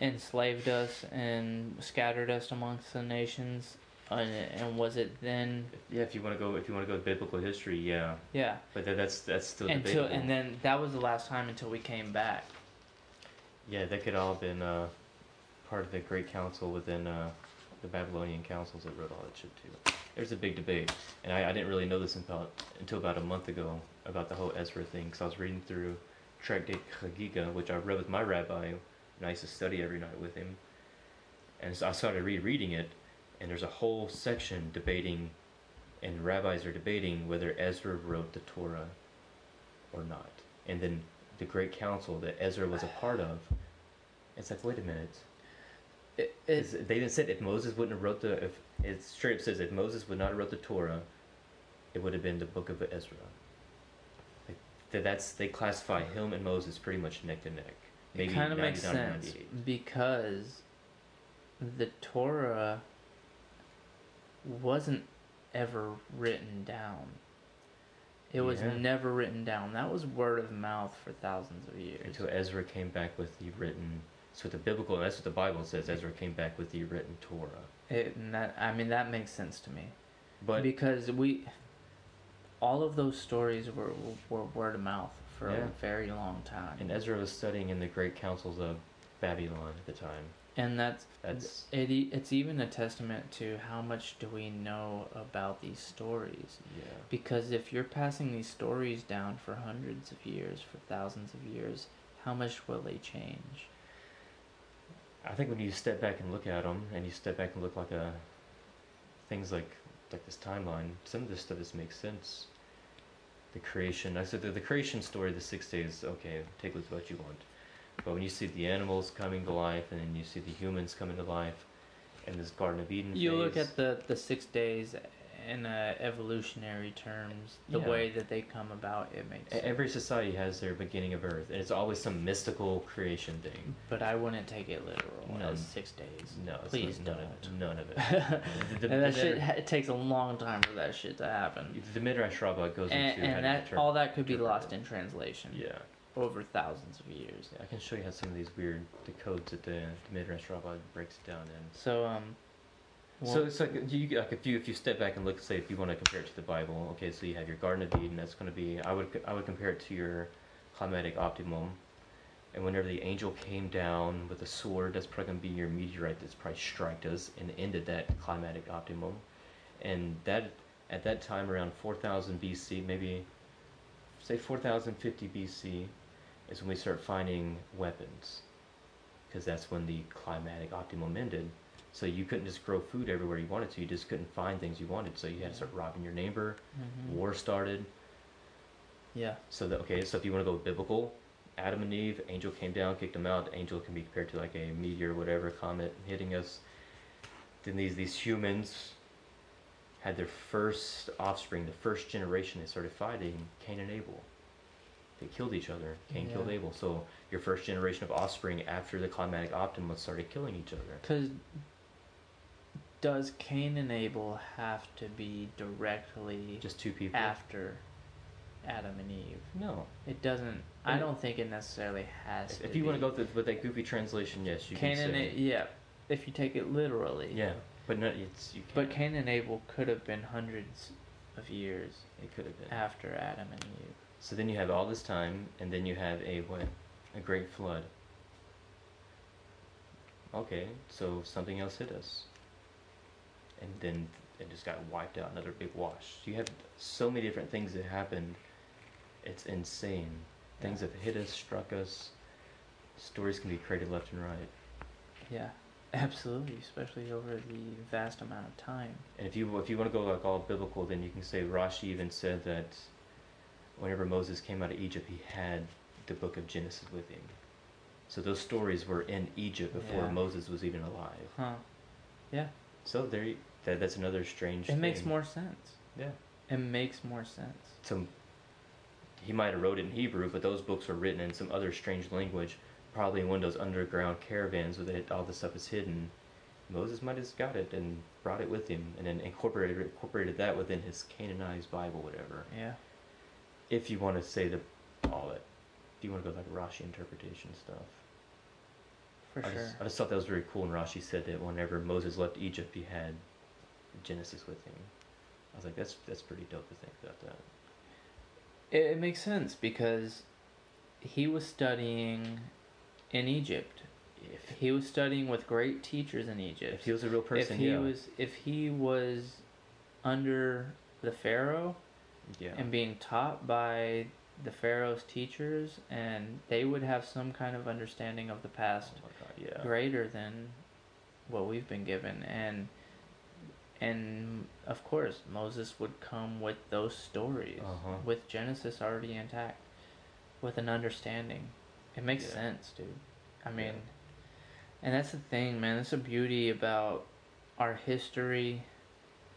enslaved us and scattered us amongst the nations, and, and was it then? yeah. If you want to go, if you want to go with biblical history, yeah. Yeah, But that, that's that's still until debatable. and then that was the last time until we came back. Yeah, that could all have been uh, part of the Great Council within uh, the Babylonian councils that wrote all that shit too. There's a big debate, and I, I didn't really know this until, until about a month ago about the whole Ezra thing, because I was reading through Tractate Chagiga, which I read with my rabbi, and I used to study every night with him. And so I started rereading it, and there's a whole section debating, and rabbis are debating whether Ezra wrote the Torah or not. And then the Great Council that Ezra was a part of, it's like, wait a minute. It, it, they even said if Moses wouldn't have wrote the, if it straight up says if Moses would not have wrote the Torah, it would have been the book of Ezra. Like, that's they classify him and Moses pretty much neck to neck. it kind of makes sense because the Torah wasn't ever written down. It was Yeah. never written down. That was word of mouth for thousands of years. Until Ezra came back with the written. So the biblical, that's what the Bible says. Ezra came back with the written Torah. It, and that I mean that makes sense to me But because we all of those stories were were word of mouth for Yeah. a very long time, and Ezra was studying in the great councils of Babylon at the time. And that's That's it. It's even a testament to how much do we know about these stories. yeah. Because if you're passing these stories down for hundreds of years, for thousands of years, how much will they change? I think when you step back and look at them, and you step back and look like a things like like this timeline, some of this stuff just makes sense. The creation, I said the, the creation story, the six days. Okay, take with what you want, but when you see the animals coming to life, and then you see the humans coming to life, and this Garden of Eden. You look at the the six days in uh, evolutionary terms, the Yeah. way that they come about, it makes. sense. every society has their beginning of Earth, and it's always some mystical creation thing. But I wouldn't take it literal No. as six days. No, it's please none don't. Of it, none of it. The- the- and that the- shit, it takes a long time for that shit to happen. The Midrash Rabbah goes And, into and that all that could be lost in translation Yeah. Over thousands of years. I can show you how some of these weird the codes that the, the Midrash Rabbah breaks it down in. So um, so it's like you like if you if you step back and look, say if you want to compare it to the Bible, okay, so you have your Garden of Eden. That's going to be I would I would compare it to your climatic optimum, And whenever the angel came down with a sword, that's probably going to be your meteorite that's probably struck us and ended that climatic optimum. And that at that time, around 4000 BC, maybe say 4050 BC, is when we start finding weapons, because that's when the climatic optimum ended. So you couldn't just grow food everywhere you wanted to. You just couldn't find things you wanted. So you had to start robbing your neighbor. Mhm. War started. Yeah. So that okay, so if you want to go biblical, Adam and Eve, angel came down, kicked them out. Angel can be compared to like a meteor, or whatever, comet hitting us. Then these these humans had their first offspring, the first generation. They started fighting Cain and Abel. They killed each other. Cain killed Abel. So your first generation of offspring after the climatic optimum started killing each other. Because does Cain and Abel have to be directly Just two people. after Adam and Eve? No. It doesn't. I Yeah. don't think it necessarily has to. If you want to go with, with that goofy translation, yes, you Cain can and say. A- yeah, if you take it literally. Yeah, but no, it's you. Can't. But Cain and Abel could have been hundreds of years it could have been. after Adam and Eve. So then you have all this time, and then you have a what? A great flood. Okay, so something else hit us. And then it just got wiped out, another big wash. You have so many different things that happened. It's insane. Things Yeah. have hit us, struck us. Stories can be created left and right. Yeah, absolutely, especially over the vast amount of time. And if you if you want to go like all biblical, then you can say Rashi even said that whenever Moses came out of Egypt, he had the book of Genesis with him. So those stories were in Egypt before Yeah. Moses was even alive. Huh? Yeah, So there, you- that that's another strange. it makes more sense. Yeah. It makes more sense. So he might have wrote it in Hebrew, but those books were written in some other strange language, probably in one of those underground caravans where it, all the stuff is hidden. Moses might have got it and brought it with him, and then incorporated incorporated that within his canonized Bible, whatever. Yeah. If you want to say the all it, if you want to go like Rashi interpretation stuff. For I sure. just, I just thought that was very cool. And Rashi said that whenever Moses left Egypt, he had Genesis with him. I was like, that's that's pretty dope to think about that. It, it makes sense because he was studying in Egypt. If He was studying with great teachers in Egypt. if he was a real person, if he yeah, was if he was under the Pharaoh yeah, and being taught by the Pharaoh's teachers and they would have some kind of understanding of the past Oh God, yeah. greater than what we've been given and and of course Moses would come with those stories Uh-huh. with Genesis already intact with an understanding it makes Yeah. sense dude I mean Yeah. and that's the thing man that's the beauty about our history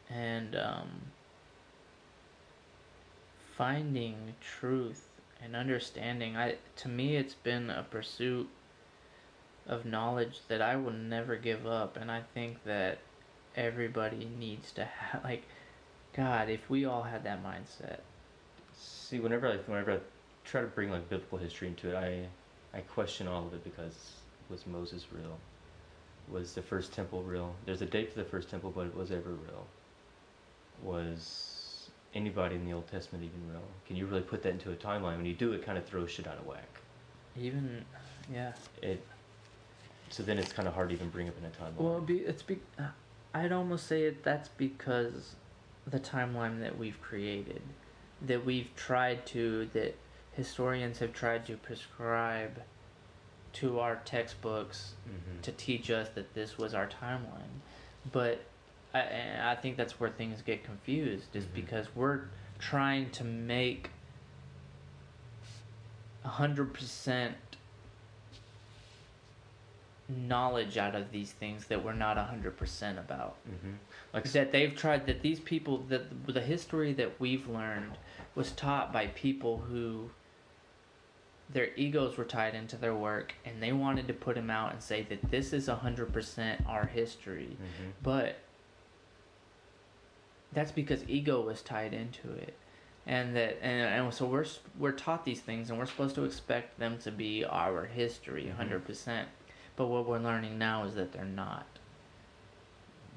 and um, finding truth and understanding i to me it's been a pursuit of knowledge that I will never give up and I think that everybody needs to have like god if we all had that mindset See, whenever I whenever I try to bring like biblical history into it, I I question all of it because was Moses real? Was the first temple real? There's a date for the first temple, but was it ever real? Was anybody in the Old Testament even real? Can you really put that into a timeline? When you do, it kind of throws shit out of whack. even yeah It. So then it's kind of hard to even bring up in a timeline. well be it's be I'd almost say it that's because the timeline that we've created that we've tried to that historians have tried to prescribe to our textbooks Mhm. to teach us that this was our timeline. But I, and I think that's where things get confused, is Mhm. because we're trying to make a hundred percent knowledge out of these things that we're not a hundred percent about. Mhm. Like That they've tried that these people that the history that we've learned was taught by people who their egos were tied into their work and they wanted to put them out and say that this is 100% our history Mhm. but that's because ego was tied into it and that and, and so we're we're taught these things and we're supposed to expect them to be our history Mhm. 100% but what we're learning now is that they're not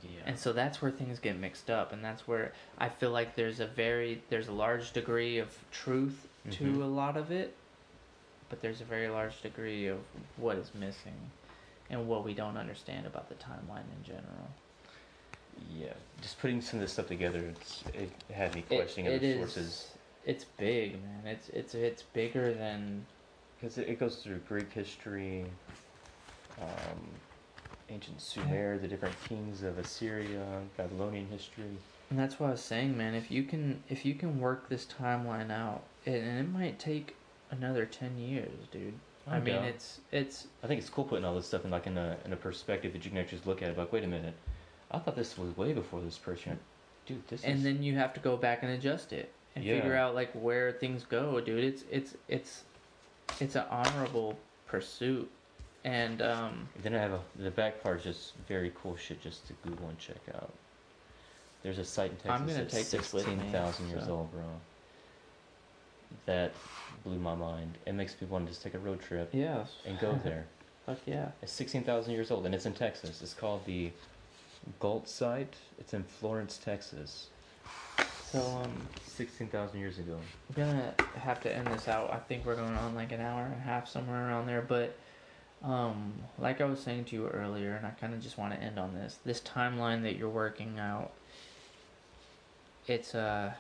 Yeah. and so that's where things get mixed up and that's where i feel like there's a very there's a large degree of truth to Mhm. a lot of it but there's a very large degree of what is missing and what we don't understand about the timeline in general. Yeah, just putting some of this stuff together, it's, it had me questioning it other is- sources. It's big, man. It's it's it's bigger than Because it, it goes through Greek history, um, ancient Sumer, the different kings of Assyria, Babylonian history. And that's what I was saying, man. If you can, if you can work this timeline out, and and it might take another ten years, dude. I Oh, mean, it's it's I think it's cool putting all this stuff in like in a in a perspective that you can actually just look at it like, wait a minute, I thought this was way before this person. Dude, this and is then you have to go back and adjust it and figure out like where things go, dude. It's it's it's it's an honorable pursuit, and um, Then I have a the back part is just very cool shit just to Google and check out. There's a site in Texas I'm gonna that's take this with me, sixteen thousand years so. old, bro. That blew my mind. It makes me want to just take a road trip yeah, and go there. fuck yeah. It's sixteen thousand years old and it's in Texas. It's called the Gault site. It's in Florence, Texas. So um, Sixteen thousand years ago. I'm gonna have to end this out. I think we're going on like an hour and a half, somewhere around there. But um, like I was saying to you earlier, and I kind of just want to end on this. This timeline that you're working out, it's a,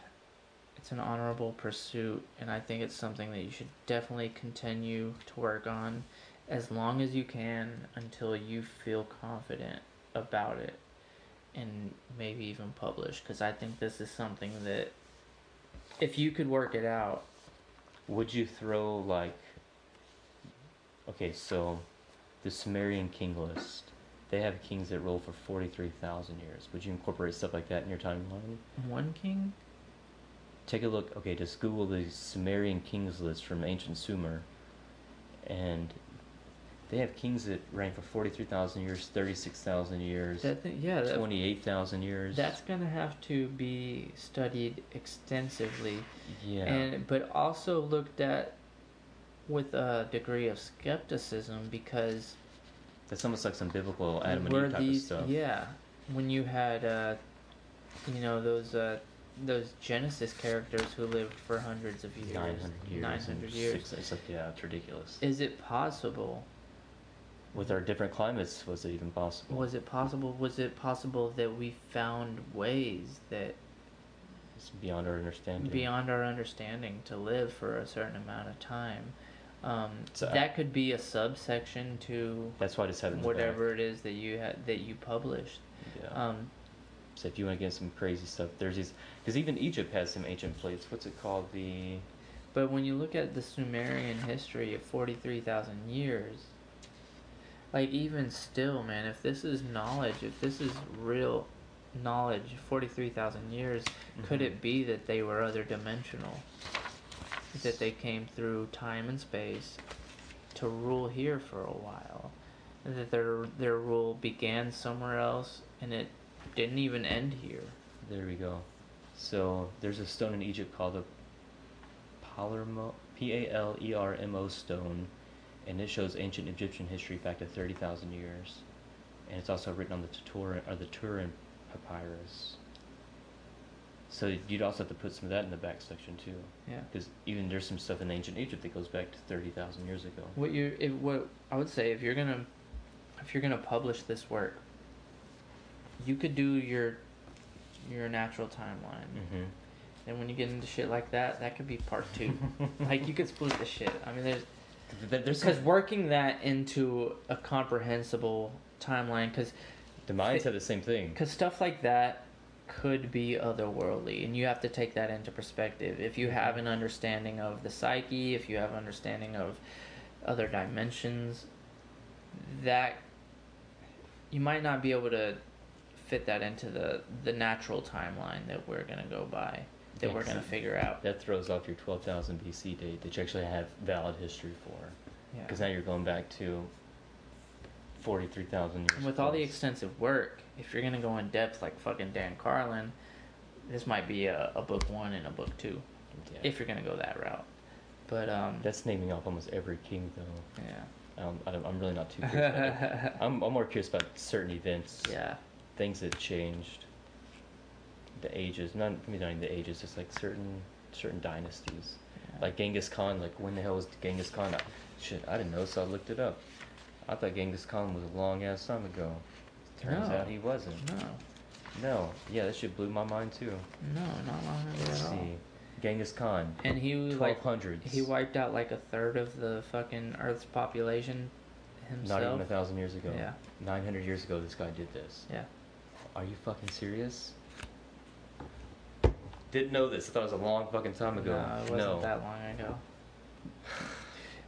it's an honorable pursuit, and I think it's something that you should definitely continue to work on, as long as you can until you feel confident about it, and maybe even publish. Because I think this is something that if you could work it out, Would you throw like Okay, so the Sumerian king list. They have kings that rule for forty three thousand years. Would you incorporate stuff like that in your timeline? one king, Take a look okay, just Google the Sumerian kings list from ancient Sumer and they have kings that reign for forty three thousand years, thirty six thousand years, that th- yeah, twenty eight thousand years. that's gonna have to be studied extensively, yeah. and but also looked at with a degree of skepticism because That's almost like some biblical Adam and Eve type these of stuff. yeah when you had uh, you know those uh, those Genesis characters who lived for hundreds of years, Nine hundred years. nine and years. Six, it's like yeah, it's ridiculous. Is it possible? With our different climates, was it even possible? Was it possible? Was it possible that we found ways that It's beyond our understanding. beyond our understanding to live for a certain amount of time? Um, So I- that could be a subsection to That's why I just have it whatever it is that you had that you published. Yeah. Um, so if you want to get some crazy stuff, there's these because even Egypt has some ancient plates. What's it called? The but when you look at the Sumerian history of forty three thousand years, like even still, man, if this is knowledge, if this is real knowledge, forty three thousand years, could Mhm. it be that they were other dimensional? That they came through time and space to rule here for a while, and that their their rule began somewhere else and it didn't even end here. There we go. So there's a stone in Egypt called the Palermo P A L E R M O stone, and it shows ancient Egyptian history back to thirty thousand years, and it's also written on the Turin or the Turin papyrus. So you'd also have to put some of that in the back section too, Yeah. because even there's some stuff in ancient Egypt that goes back to thirty thousand years ago. What you if, what I would say if you're gonna if you're gonna publish this work, you could do your your natural timeline. Mm-hmm. And when you get into shit like that, that could be part two. like you could split the shit. I mean, there's There's because working that into a comprehensible timeline, because the Mayans have the same thing. because stuff like that could be otherworldly, and you have to take that into perspective. If you have an understanding of the psyche, if you have understanding of other dimensions, that you might not be able to fit that into the the natural timeline that we're gonna go by, that we're gonna figure out. That throws off your 12,000 BC date that you actually have valid history for. Yeah. Because now you're going back to 43,000 years. And with all the extensive work, if you're gonna go in depth like fucking Dan Carlin, this might be a, a book one and a book two, Yeah. if you're gonna go that route. But um, That's naming off almost every king, though. yeah, Um, I don't, I'm really not too curious about it. I'm, I'm more curious about certain events, yeah, things that changed, the ages. Not maybe not even the ages, just like certain certain dynasties. Like Genghis Khan, like when the hell was Genghis Khan? I, shit, I didn't know, so I looked it up. I thought Genghis Khan was a long ass time ago. Turns No. out he wasn't. No, No, yeah, that shit blew my mind too. no, not long ago Let's at all. see, Genghis Khan, And he was twelve like hundreds. he wiped out like a third of the fucking Earth's population himself. Not even a thousand years ago. Yeah. Nine hundred years ago, this guy did this. Yeah. Are you fucking serious? Didn't know this. I thought it was a long fucking time ago. No, it wasn't no. that long ago.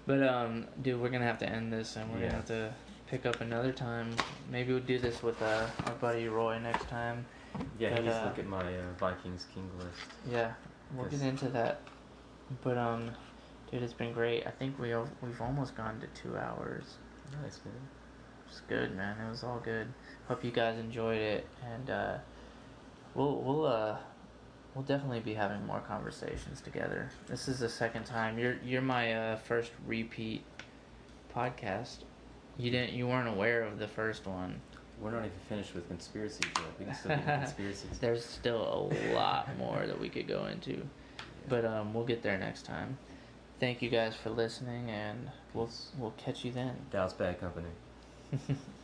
But um, dude, we're gonna have to end this, and we're Yeah. gonna have to pick up another time. Maybe we'll do this with uh, our buddy Roy next time. Yeah, But, he needs uh, look at my uh, Vikings king list. Yeah, we'll get into that. But um, dude, it's been great. I think we al- we've almost gone to two hours. Nice man. It's good, man. It was all good. Hope you guys enjoyed it, and uh, we'll we'll uh we'll definitely be having more conversations together. This is the second time. You're you're my uh, first repeat podcast. You didn't you weren't aware of the first one. We're not even finished with conspiracies yet. We can still get conspiracies. There's still a lot more that we could go into, but um, we'll get there next time. Thank you guys for listening, and we'll we'll catch you then. Dallas Bad Company.